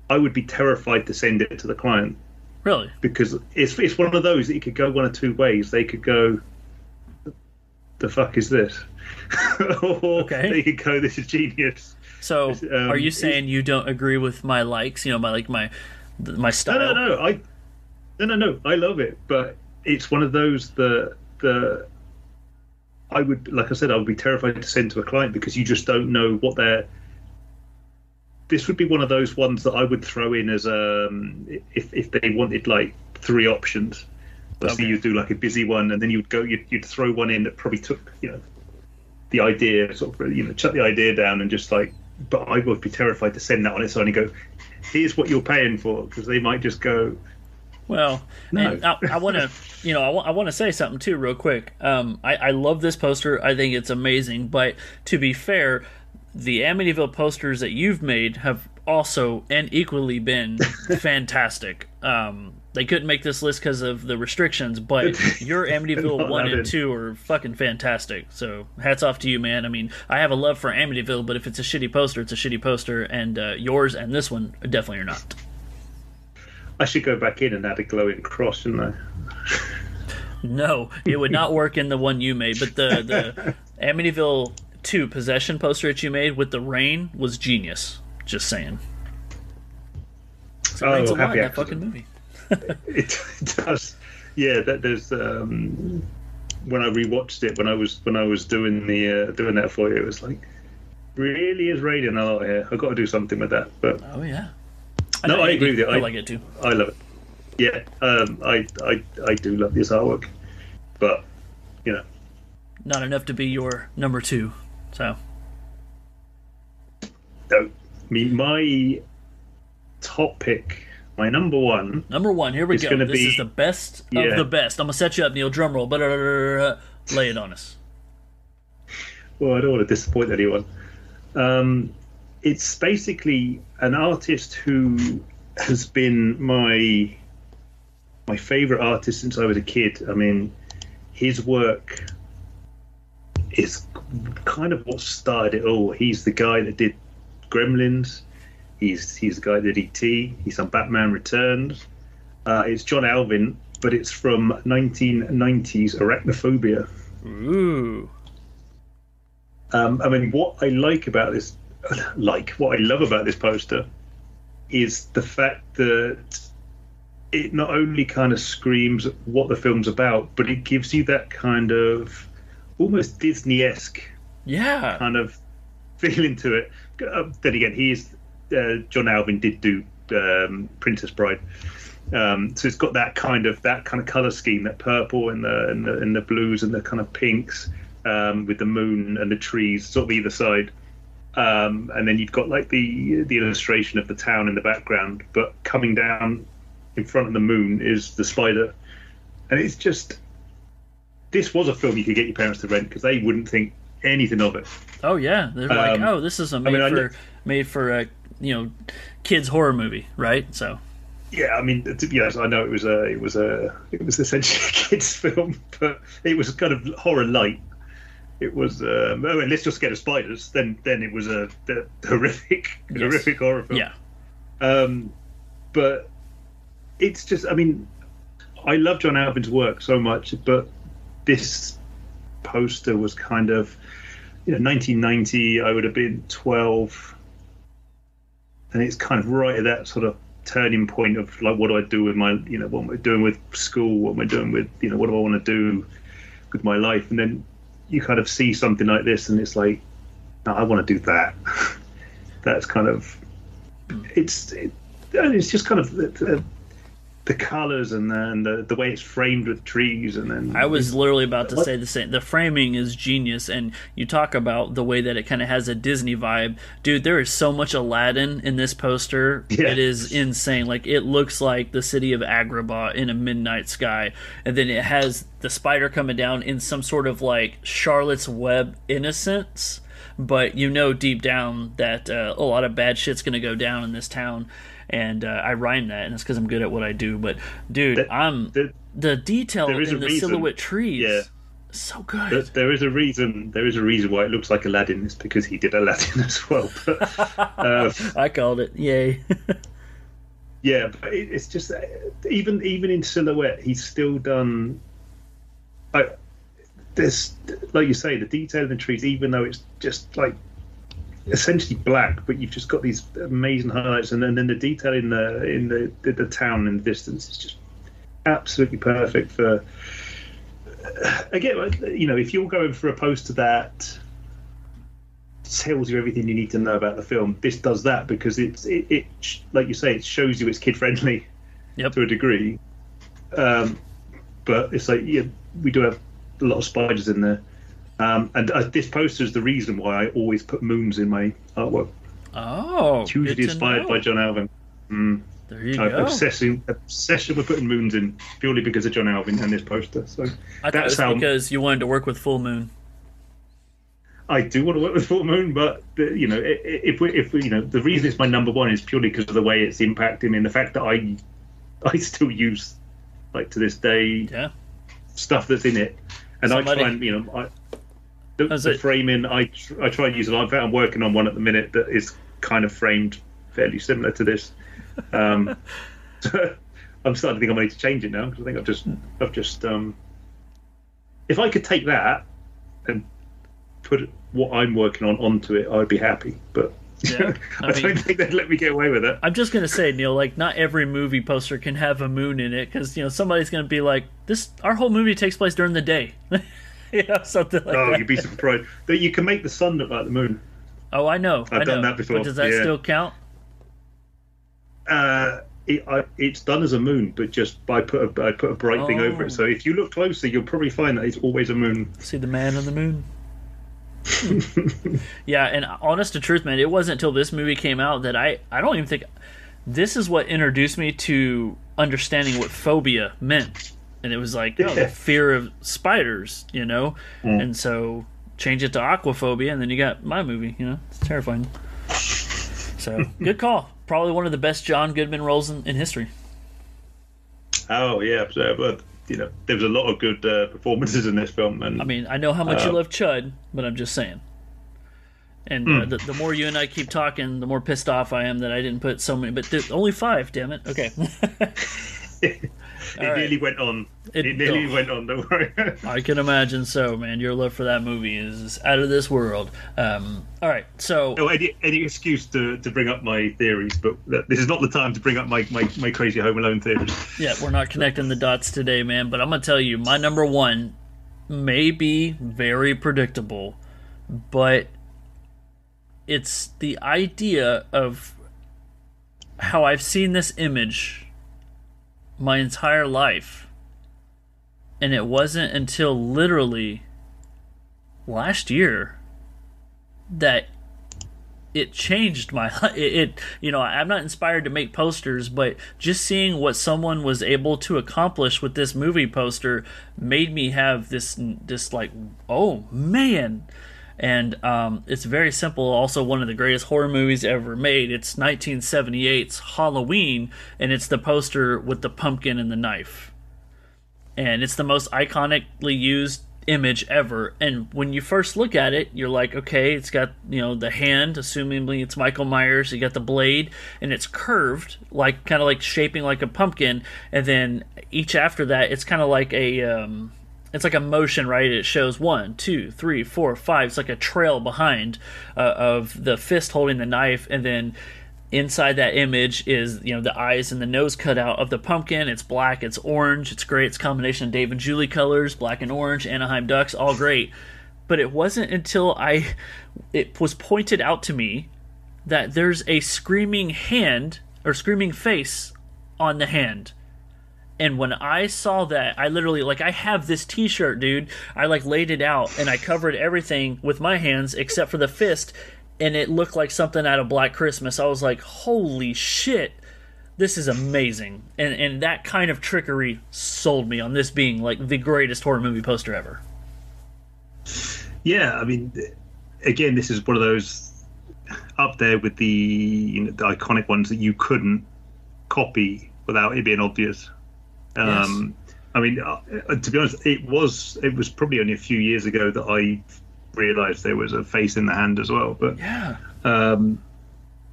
F: I would be terrified to send it to the client
E: Really?
F: because it's it's one of those that you could go one of two ways. They could go, "The fuck is this?" or
E: Okay.
F: they could go, "This is genius."
E: So,
F: um,
E: are you saying you don't agree with my likes? You know, my like my my
F: No,
E: style.
F: no, no. I no, no, no. I love it, but it's one of those that the I would, like I said, I would be terrified to send to a client because you just don't know what they're. This would be one of those ones that I would throw in as um if if they wanted like three options. So
E: Okay.
F: you'd do like a busy one, and then you'd go you'd, you'd throw one in that probably took you know the idea sort of you know shut the idea down and just like. But I would be terrified to send that on its own and go, here's what you're paying for because they might just go
E: Well,
F: No.
E: I, I want to, you know, I want to say something too, real quick. Um, I, I love this poster. I think it's amazing. But to be fair, the Amityville posters that you've made have also and equally been fantastic. Um, they couldn't make this list because of the restrictions, but your Amityville one and two are fucking fantastic. So hats off to you, man. I mean, I have a love for Amityville, but if it's a shitty poster, it's a shitty poster, and uh, yours and this one definitely are not.
F: I should go back in and add a glowing cross, shouldn't I?
E: No, it would not work in the one you made. But the the Amityville two possession poster that you made with the rain was genius. Just saying. So
F: Oh,
E: means a lot
F: happy
E: that fucking movie.
F: It, it does. Yeah, that there's um, when I rewatched it when I was when I was doing the uh, doing that for you, it was like really is raining a lot here. I've got to do something with that, but
E: Oh yeah.
F: No, I agree with you.
E: I
F: I-
E: like it too.
F: I love it. Yeah, um, I I I do love this artwork, but you know,
E: Not enough to be your number two. So
F: no, me my top pick, my number one.
E: number one, here we go. This
F: be-
E: is the best of
F: Yeah.
E: the best. I'm gonna set you up, Neil. Drum roll. Lay it on us.
F: Well, I don't want to disappoint anyone. Um, it's basically an artist who has been my my favorite artist since I was a kid. I mean, his work is kind of what started it all. He's the guy that did Gremlins. He's he's the guy that did ET. He's on Batman Returns. Uh, it's John Alvin, but it's from 1990s Arachnophobia.
E: Ooh.
F: Um, I mean, what I like about this, like what I love about this poster, is the fact that it not only kind of screams what the film's about, but it gives you that kind of almost Disney-esque
E: Yeah.
F: kind of feeling to it. Uh, then again, he is uh, John Alvin did do um, Princess Bride, um, so it's got that kind of that kind of color scheme, that purple and the and the, and the blues and the kind of pinks um, with the moon and the trees sort of either side. Um, and then you've got like the the illustration of the town in the background, but coming down in front of the moon is the spider, and it's just this was a film you could get your parents to rent because they wouldn't think anything of it.
E: Oh yeah. They're like,
F: Um,
E: oh, this is a made
F: mean,
E: for made for a you know kids horror movie, right? So
F: Yeah, I mean, yes, I know it was a, it was a, it was essentially a kids' film, but it was kind of horror light. It was, um, oh, and let's just get of spiders. Then, then it was a, a horrific,
E: Yes.
F: horrific horror film.
E: yeah.
F: Um, but it's just, I mean, I love John Alvin's work so much, but this poster was kind of, you know, 1990. I would have been 12, and it's kind of right at that sort of turning point of like, what do I do with my, you know, what am I doing with school? What am I doing with, you know, what do I want to do with my life? And then you kind of see something like this, and it's like, no, I want to do that. That's kind of it's it, it's just kind of the, the, the colors and the, and the the way it's framed with trees and then
E: I was literally about to
F: What?
E: say the same. The framing is genius, and you talk about the way that it kind of has a Disney vibe, dude. There is so much Aladdin in this poster.
F: Yeah.
E: It is insane. Like it looks like the city of Agrabah in a midnight sky, and then it has the spider coming down in some sort of like Charlotte's Web innocence. But you know deep down that uh, a lot of bad shit's gonna go down in this town, and uh, I rhyme that, and it's because I'm good at what I do. But dude,
F: There-
E: I'm
F: there-
E: the detail
F: there
E: in the
F: reason.
E: silhouette trees.
F: Yeah.
E: So good.
F: But there is a reason. There is a reason why it looks like Aladdin. It's because he did Aladdin as well. But, uh,
E: I called it. Yay.
F: yeah, but it, it's just uh, even even in silhouette, he's still done. Like this, like you say, the detail in the trees, even though it's just like essentially black, but you've just got these amazing highlights, and then, then the detail in the in the, the the town in the distance is just absolutely perfect for. Again, you know, if you're going for a poster that tells you everything you need to know about the film, this does that because it's it, it like you say, it shows you it's kid friendly
E: Yep.
F: to a degree. Um, but it's like yeah, we do have a lot of spiders in there. Um, and uh, this poster is the reason why I always put moons in my artwork.
E: Oh,
F: It's
E: to
F: inspired by John Alvin.
E: There you go.
F: obsessing, obsession with putting moons in purely because of John Alvin and this poster. So
E: I
F: that's how
E: because you wanted to work with Full Moon.
F: I do want to work with Full Moon, but the, you know, if we, if we, you know, the reason it's my number one is purely because of the way it's impacting me and the fact that I, I still use, like to this day,
E: Yeah.
F: stuff that's in it, and
E: Somebody-
F: I try and you know, I, the, the
E: it-
F: framing, I tr- I try and use it. In fact, I'm working on one at the minute that is kind of framed fairly similar to this. Um, so I'm starting to think I need to change it now because I think I've just I've just um, if I could take that and put what I'm working on onto it, I'd be happy. But
E: Yeah, I
F: I, don't think they'd let me get away with it.
E: I'm just gonna say, Neil, like not every movie poster can have a moon in it because you know somebody's gonna be like, "This our whole movie takes place during the day," you know, something like
F: Oh,
E: that.
F: you'd be surprised that you can make the sun look like the moon.
E: Oh, I know. I
F: I've done
E: know.
F: that before,
E: But does that
F: yeah.
E: still count?
F: Uh, it, I, it's done as a moon, but just by put a, I put a bright thing over
E: Oh.
F: it. So if you look closely, you'll probably find that it's always a moon.
E: See the man on the moon. yeah, and honest to truth, man, it wasn't until this movie came out that I I don't even think this is what introduced me to understanding what phobia meant. And it was like, oh,
F: Yeah.
E: fear of spiders, you know? And so change it to aquaphobia, and then you got my movie. You know, it's terrifying. So good call. Probably one of the best John Goodman roles in, in history.
F: Oh yeah, so, but you know, there was a lot of good uh, performances in this film, and
E: I mean, I know how much you
F: Uh,
E: love Chud, but I'm just saying. And
F: Hmm.
E: uh, the, the more you and I keep talking, the more pissed off I am that I didn't put so many. But th- only five, damn it. Okay.
F: it
E: right.
F: nearly went on.
E: It-
F: It, nearly
E: oh.
F: went on. Don't worry.
E: I can imagine so, man. Your love for that movie is out of this world. Um, all right, so
F: Oh, any, any excuse to, to bring up my theories, but this is not the time to bring up my, my, my crazy Home Alone theories.
E: yeah, we're not connecting the dots today, man. But I'm gonna tell you, my number one may be very predictable, but it's the idea of how I've seen this image my entire life, and it wasn't until literally last year that it changed my it, it you know i'm not inspired to make posters but just seeing what someone was able to accomplish with this movie poster made me have this this like oh man and um, it's very simple also one of the greatest horror movies ever made it's 1978's halloween and it's the poster with the pumpkin and the knife and it's the most iconically used image ever. And when you first look at it, you're like, okay, it's got you know the hand, assumingly it's Michael Myers. You got the blade, and it's curved, like kind of like shaping like a pumpkin. And then each after that, it's kind of like a um, it's like a motion, right? It shows one, two, three, four, five. It's like a trail behind uh, of the fist holding the knife, and then inside that image is you know the eyes and the nose cut out of the pumpkin. It's black. It's orange. It's great. It's a combination of dave and julie colors black and orange anaheim ducks all great. But it wasn't until i it was pointed out to me that there's a screaming hand or screaming face on the hand and when I saw that, I literally like I have this T-shirt, dude. I like laid it out and I covered everything with my hands except for the fist, and it looked like something out of Black Christmas. I was like, "Holy shit, this is amazing!" And and that kind of trickery sold me on this being like the greatest horror movie poster ever.
F: Yeah, I mean, again, this is one of those up there with the, you know, the iconic ones that you couldn't copy without it being obvious. Um, I mean, uh, to be honest, it was it was probably only a few years ago that I realised there was a face in the hand as well. But
E: Yeah,
F: um,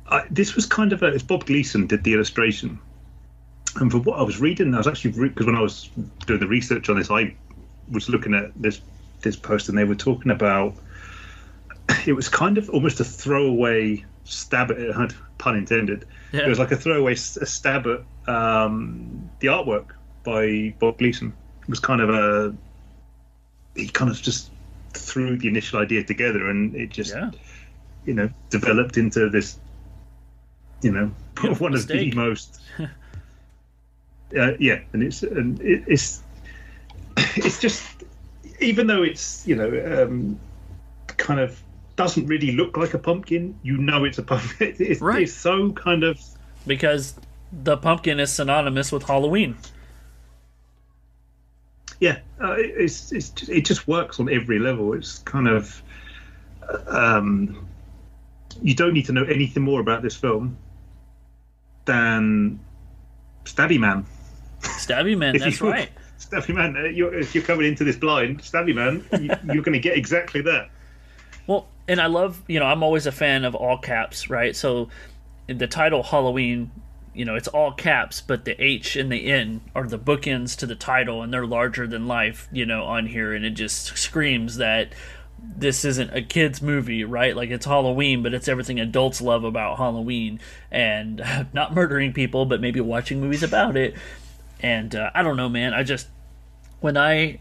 F: I, this was kind of a, it's Bob Gleason did the illustration, and for what I was reading, I was actually because when I was doing the research on this, I was looking at this this post, and they were talking about it was kind of almost a throwaway stab at pun intended.
E: Yeah.
F: It was like a throwaway stab at um, the artwork by Bob Gleason. It was kind of a he kind of just threw the initial idea together, and it just
E: yeah,
F: you know developed into this you know one of the most uh, yeah and it's and it, it's it's just even though it's you know um kind of doesn't really look like a pumpkin you know it's a pumpkin it's,
E: Right.
F: it's so kind of
E: because the pumpkin is synonymous with Halloween.
F: Yeah uh, it- it's, it's just, it just works on every level it's kind of um you don't need to know anything more about this film than stabby man
E: Stabby Man, that's right.
F: Stabby man, uh, you're, if you're coming into this blind, Stabby man, you, you're going to get exactly that.
E: Well, and I love, you know, I'm always a fan of all caps, right? So the title Halloween, you know, it's all caps, but the H and the N are the bookends to the title, and they're larger than life, you know, on here, and it just screams that this isn't a kids movie, right? Like it's Halloween, but it's everything adults love about Halloween, and not murdering people, but maybe watching movies about it. And uh, I don't know, man. I just when I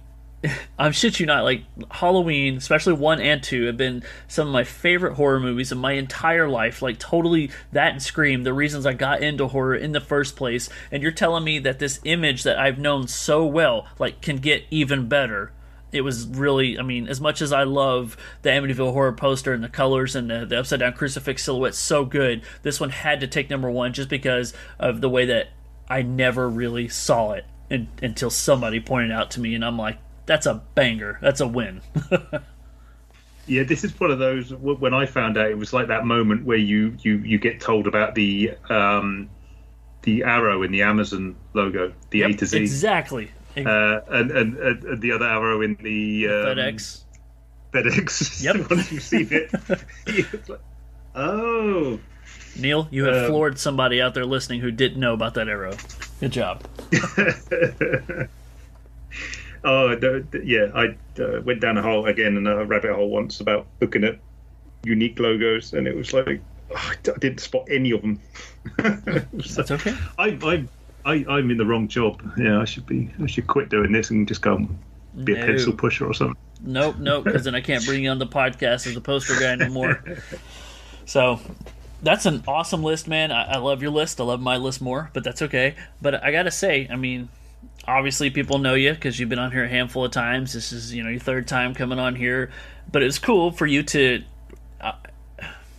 E: I'm shit you not like Halloween, especially one and two, have been some of my favorite horror movies in my entire life. Like totally that and Scream, the reasons I got into horror in the first place. And you're telling me that this image that I've known so well, like, can get even better. It was really, I mean, as much as I love the Amityville horror poster and the colors and the, the upside down crucifix silhouette, so good. This one had to take number one just because of the way that I never really saw it un until somebody pointed out to me, and I'm like, that's a banger. That's a win.
F: Yeah, this is one of those. When I found out, it was like that moment where you you you get told about the um, the arrow in the Amazon logo, the A to Z,
E: Exactly.
F: uh, and, and and the other arrow in the um,
E: FedEx.
F: FedEx.
E: Yep.
F: Once you've seen it, like, oh,
E: Neil, you have
F: um,
E: floored somebody out there listening who didn't know about that arrow. Good job.
F: Oh, the, the- yeah. I uh, went down a hole again in a rabbit hole once about looking at unique logos, and it was like oh, I didn't spot any of them.
E: That's okay.
F: I, I, I, I'm in the wrong job. Yeah, I should be. I should quit doing this and just go and be a
E: No.
F: pencil pusher or something.
E: Nope, nope, because then I can't bring you on the podcast as a poster guy anymore. So that's an awesome list, man. I, I love your list. I love my list more, but that's okay. But I gotta say, I mean, obviously people know you because you've been on here a handful of times. This is you know your third time coming on here, but it's cool for you to. Uh,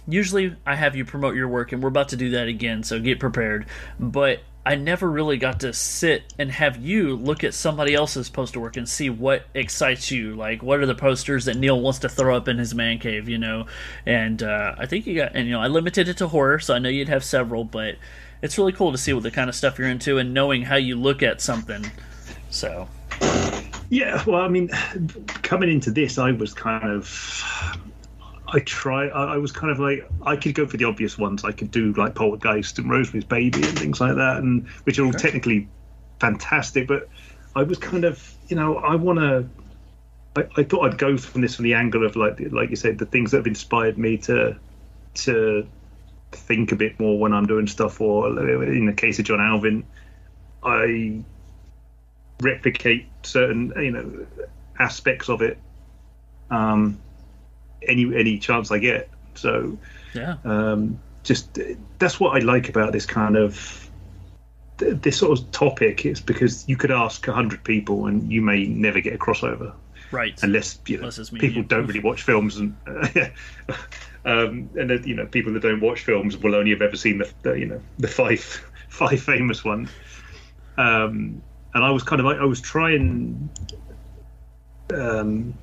E: usually I have you promote your work, and we're about to do that again, so get prepared. But I never really got to sit and have you look at somebody else's poster work and see what excites you. Like, what are the posters that Neil wants to throw up in his man cave, you know? And uh, I think you got, and you know, I limited it to horror, so I know you'd have several, but it's really cool to see what the kind of stuff you're into and knowing how you look at something. So,
F: Yeah, well, I mean, coming into this, I was kind of. I try. I, I was kind of like I could go for the obvious ones. I could do like Poltergeist and Rosemary's Baby and things like that, and which are all technically fantastic. But I was kind of, you know, I want to. I, I thought I'd go from this from the angle of like, like you said, the things that have inspired me to, to think a bit more when I'm doing stuff. Or in the case of John Alvin, I replicate certain you know aspects of it um any any chance i get so
E: yeah.
F: um just that's what i like about this kind of this sort of topic is because you could ask a 100 people and you may never get a crossover
E: Right.
F: unless you know
E: Unless it's me and
F: people don't really watch films and um, and then, you know people that don't watch films will only have ever seen the, the you know the five five famous ones um, and I was kind of like I was trying um,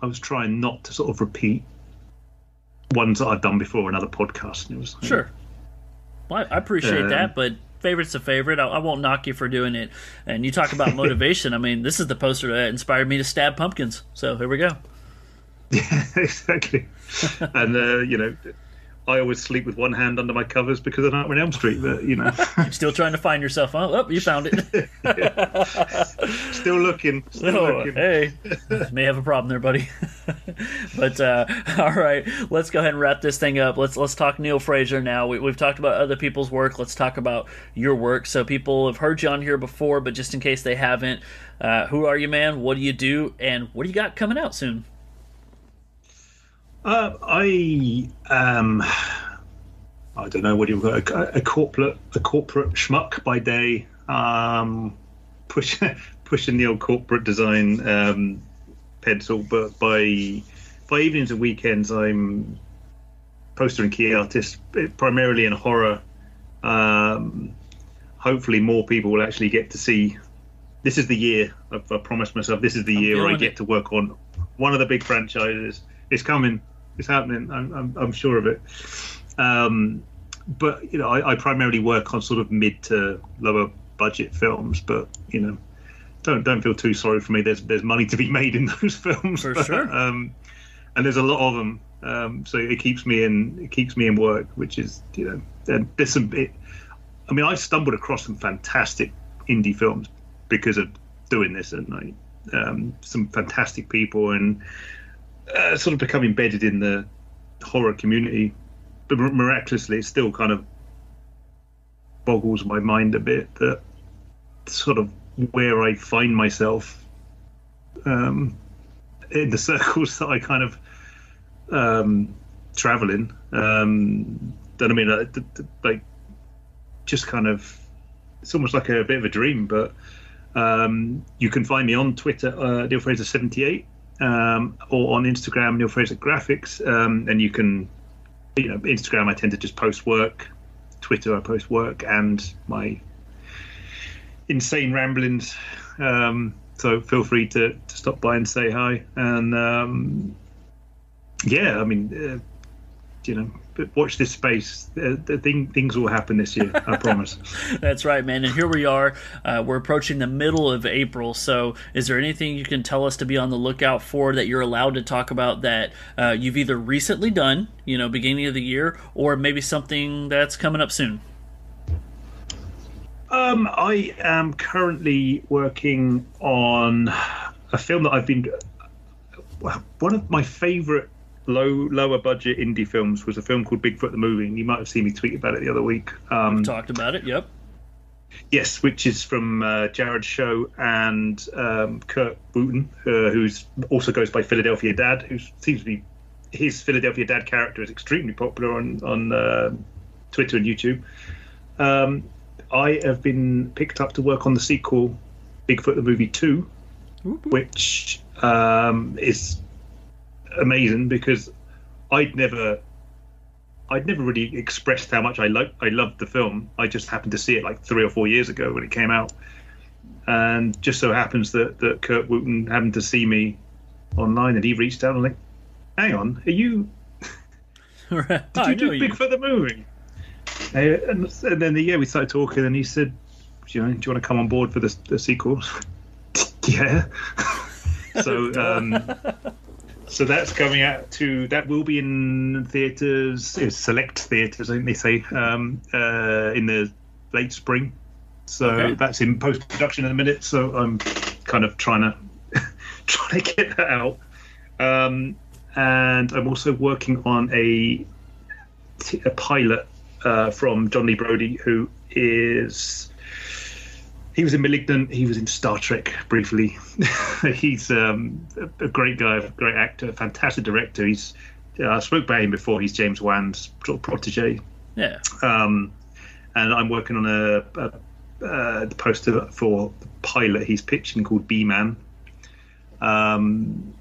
F: I was trying not to sort of repeat ones that I've done before in other podcasts and it was
E: Sure. Well, I I appreciate
F: Um,
E: that, but favorite's a favorite. I, I won't knock you for doing it. And you talk about motivation. I mean, this is the poster that inspired me to stab pumpkins. So here we go.
F: Yeah, exactly. and uh, you know, I always sleep with one hand under my covers because of Nightmare on Elm Street. But you know,
E: Still trying to find yourself. Oh, oh you found it.
F: still looking, still
E: Oh,
F: looking.
E: hey, may have a problem there, buddy. but uh, all right, let's go ahead and wrap this thing up. Let's let's talk Neil Fraser now. We, we've talked about other people's work. Let's talk about your work. So people have heard you on here before, but just in case they haven't, uh, who are you, man? What do you do? And what do you got coming out soon?
F: Uh, I um, I don't know what you got a, a corporate a corporate schmuck by day. Um, push pushing the old corporate design um, pencil, but by by evenings and weekends, I'm poster and key artist, primarily in horror. Um, hopefully, more people will actually get to see. This is the year. I've, I promised myself this is the year where I get
E: it.
F: to work on one of the big franchises. It's coming. It's happening. I'm, I'm, I'm sure of it. Um, but you know, I, I primarily work on sort of mid to lower budget films. But you know, don't don't feel too sorry for me. There's there's money to be made in those films.
E: For
F: but,
E: sure.
F: Um, and there's a lot of them. Um, so it keeps me in it keeps me in work, which is you know there- there's some. It, I mean, I've stumbled across some fantastic indie films because of doing this, and like um, some fantastic people, and uh, sort of become embedded in the horror community. But mir- miraculously, it still kind of boggles my mind a bit that sort of where I find myself um, in the circles that I kind of um, travel in. Um, I mean, th- like just kind of it's almost like a bit of a dream. But um, you can find me on Twitter, uh, Neil Fraser seventy eight, um, or on Instagram, Neil Fraser Graphics, um, and you can, you know, Instagram. I tend to just post work. Twitter, I post work and my insane ramblings. Um, so feel free to, to stop by and say hi. And um, yeah, I mean, uh, you know, but watch this space. Uh, the thing, things will happen this year. I promise.
E: That's right, man. And here we are. Uh, we're approaching the middle of April. So, is there anything you can tell us to be on the lookout for that you're allowed to talk about that uh, you've either recently done, you know, beginning of the year, or maybe something that's coming up soon?
F: Um, I am currently working on a film that I've been. One of my favourite low lower budget indie films was a film called Bigfoot the Movie. and You might have seen me tweet about it the other week. Um,
E: Talked about it. Yep.
F: Yes, which is from uh, Jared Show and um, Kurt Wooten, uh, who's also goes by Philadelphia Dad, who seems to be his Philadelphia Dad character is extremely popular on on uh, Twitter and YouTube. Um, I have been picked up to work on the sequel, Bigfoot the Movie Two, which um, is amazing because I'd never I'd never really expressed how much I like I loved the film. I just happened to see it like three or four years ago when it came out, and just so happens that that Kurt Wooten happened to see me online, and he reached out and like, "Hang on, are you? Did you do
E: you.
F: Bigfoot the movie?" And, and then the yeah, we started talking, and he said, "You know, do you want to come on board for the the sequel?" yeah. so um, so that's coming out to that will be in theaters, select theaters, I think they say, um, uh, in the late spring. So
E: Okay.
F: that's in post production in a minute. So I'm kind of trying to trying to get that out. Um, and I'm also working on a, a pilot uh, from Jon Lee Brody, who is he was in *Malignant*. He was in *Star Trek* briefly. he's um, a, a great guy, a great actor, fantastic director. He's uh, I spoke about him before. He's James Wan's sort of protege,
E: Yeah.
F: um, and I'm working on a, a, uh the poster for the pilot he's pitching called B Man. Um,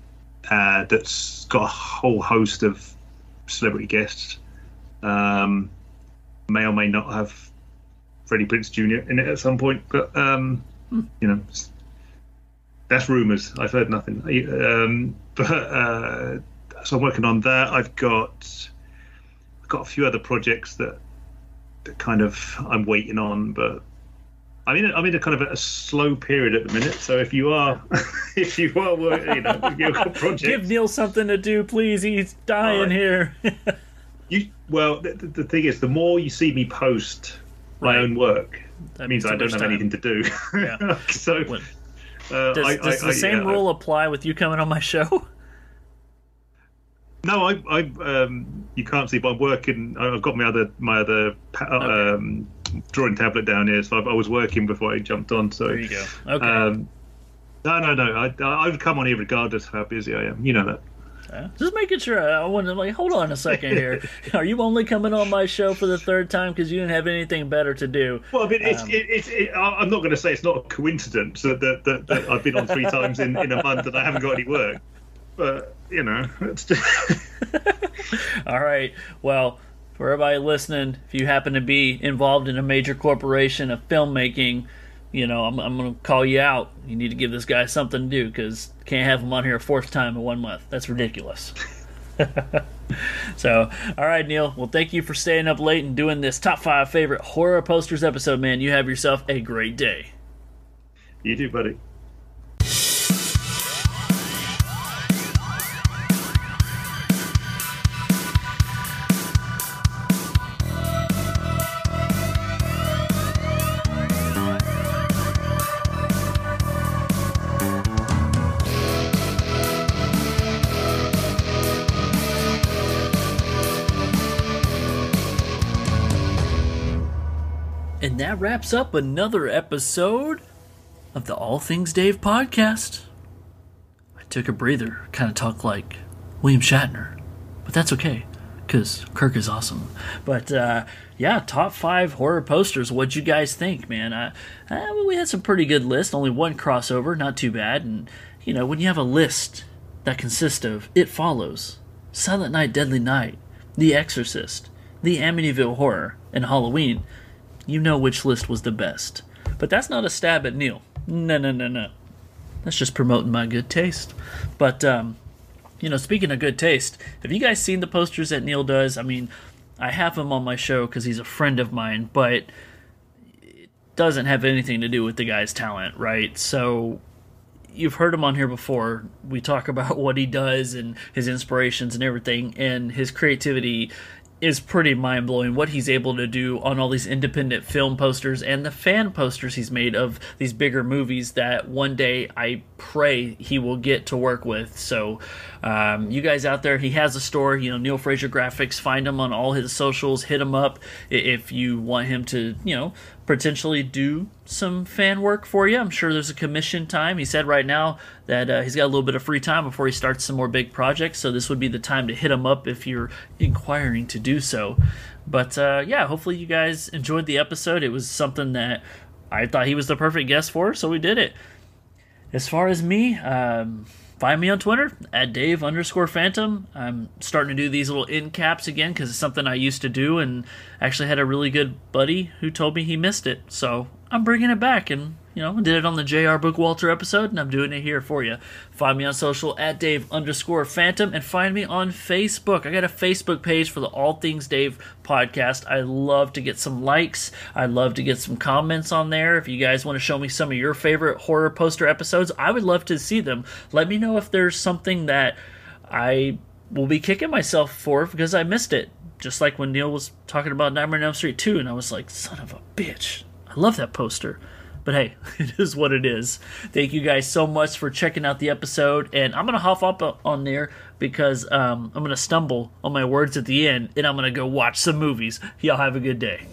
F: uh, that's got a whole host of celebrity guests. Um, may or may not have Freddie Prinze Jr. in it at some point, but um, you know, that's rumours. I've heard nothing. Um, but uh, so I'm working on that. I've got I've got a few other projects that that kind of I'm waiting on, but I'm in a, I'm in a kind of a slow period at the minute. So if you are if you are wor- you know if you've
E: Give Neil something to do, please. He's dying
F: right.
E: here.
F: you well the the thing is the more you see me post my
E: Right.
F: own work,
E: That
F: means I don't have
E: time.
F: anything to do.
E: Yeah.
F: so
E: When-
F: uh,
E: Does,
F: I,
E: does
F: I-
E: the same
F: yeah,
E: rule apply with you coming on my show?
F: No, I, I, um, you can't see, but I'm working. I've got my other, my other pa-
E: Okay.
F: um, drawing tablet down here, so I, I was working before I jumped on. So
E: There you go. Okay.
F: Um, no, no, no. I, I would come on here regardless of how busy I am. You know that.
E: Uh, Just making sure. I wanted like, hold on a second here. Are you only coming on my show for the third time because you didn't have anything better to do?
F: Well, I mean, it's,
E: um,
F: it, it's, it, I'm not going to say it's not a coincidence that, that, that, that I've been on three times in, in a month and I haven't got any work. But you know, it's just,
E: All right. Well, for everybody listening, if you happen to be involved in a major corporation of filmmaking, you know, I'm, I'm going to call you out. You need to give this guy something to do because can't have him on here a fourth time in one month. That's ridiculous. so, all right, Neil. Well, thank you for staying up late and doing this top five favorite horror posters episode, man. You have yourself a great day.
F: you do, buddy.
E: Wraps up another episode of the All Things Dave podcast. I took a breather, kind of talked like William Shatner, but that's okay, because Kirk is awesome. But uh, yeah, top five horror posters. What'd you guys think, man? I, we had some pretty good list. Only one crossover, not too bad. And you know, when you have a list that consists of It Follows, Silent Night, Deadly Night, The Exorcist, The Amityville Horror, and Halloween, you know which list was the best. But that's not a stab at Neil. No, no, no, no. That's just promoting my good taste. But um, you know, speaking of good taste, have you guys seen the posters that Neil does? I mean, I have him on my show because he's a friend of mine, but it doesn't have anything to do with the guy's talent, right? So you've heard him on here before. We talk about what he does and his inspirations and everything, and his creativity is pretty mind blowing. What he's able to do on all these independent film posters and the fan posters he's made of these bigger movies that one day I pray he will get to work with. So, um, you guys out there, he has a store, you know, Neil Fraser Graphics. Find him on all his socials. Hit him up if you want him to, you know, potentially do some fan work for you. I'm sure there's a commission time. He said right now that uh, he's got a little bit of free time before he starts some more big projects, so this would be the time to hit him up if you're inquiring to do so. But uh, yeah, hopefully you guys enjoyed the episode. It was something that I thought he was the perfect guest for, so we did it. As far as me, um, find me on Twitter at Dave underscore Phantom. I'm starting to do these little end caps again because it's something I used to do, and actually had a really good buddy who told me he missed it. So I'm bringing it back, and you know, did it on the J.R. Bookwalter episode, and I'm doing it here for you. Find me on social at Dave underscore Phantom, and find me on Facebook. I got a Facebook page for the All Things Dave podcast. I love to get some likes. I love to get some comments on there. If you guys want to show me some of your favorite horror poster episodes, I would love to see them. Let me know if there's something that I will be kicking myself for because I missed it. Just like when Neil was talking about Nightmare on Elm Street 2, and I was like, son of a bitch. I love that poster. But hey, it is what it is. Thank you guys so much for checking out the episode. And I'm going to hop up on there because um, I'm going to stumble on my words at the end and I'm going to go watch some movies. Y'all have a good day.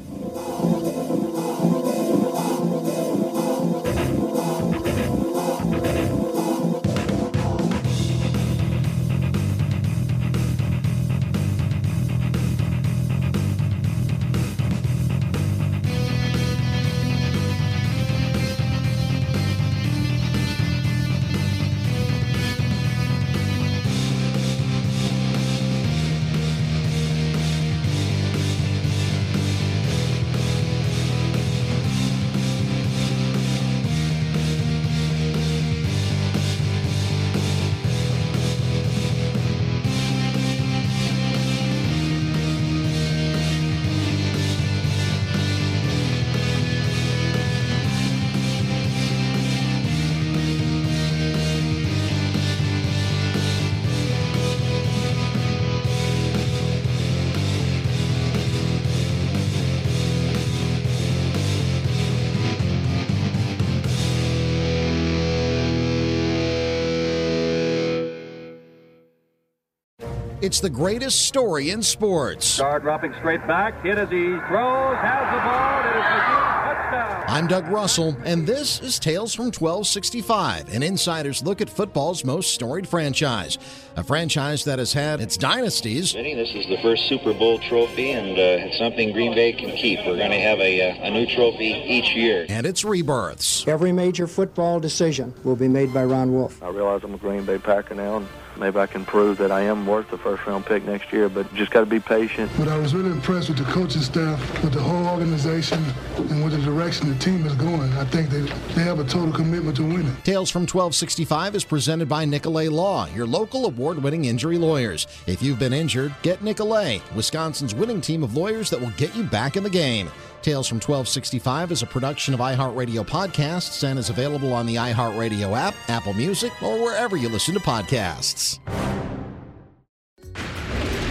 G: It's the greatest story in sports.
H: Starr dropping straight back, hit as he throws, has the ball, it is McGee, touchdown.
G: I'm Doug Russell, and this is Tales from 1265, an insider's look at football's most storied franchise. A franchise that has had its dynasties
I: Vinny, this is the first Super Bowl trophy, and uh, it's something Green Bay can keep. We're going to have a, uh, a new trophy each year.
G: and its rebirths.
J: Every major football decision will be made by Ron Wolf.
H: I realize I'm a Green Bay Packer now, and maybe I can prove that I am worth the first round pick next year, but just got to be patient.
K: But I was really impressed with the coaching staff, with the whole organization, and with the direction the team is going. I think they, they have a total commitment to winning.
G: Tales from 1265 is presented by Nicolet Law, your local award winning injury lawyers. If you've been injured, get Nicolet, Wisconsin's winning team of lawyers that will get you back in the game. Tales from 1265 is a production of iHeartRadio Podcasts and is available on the iHeartRadio app, Apple Music, or wherever you listen to podcasts.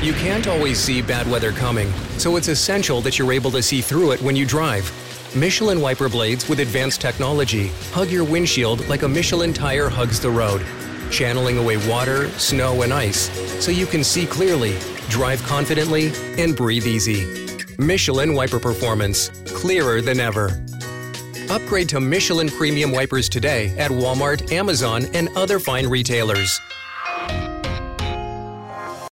L: You can't always see bad weather coming, so it's essential that you're able to see through it when you drive. Michelin wiper blades with advanced technology hug your windshield like a Michelin tire hugs the road, channeling away water, snow, and ice so you can see clearly, drive confidently, and breathe easy. Michelin wiper performance, clearer than ever. Upgrade to Michelin premium wipers today at Walmart, Amazon, and other fine retailers.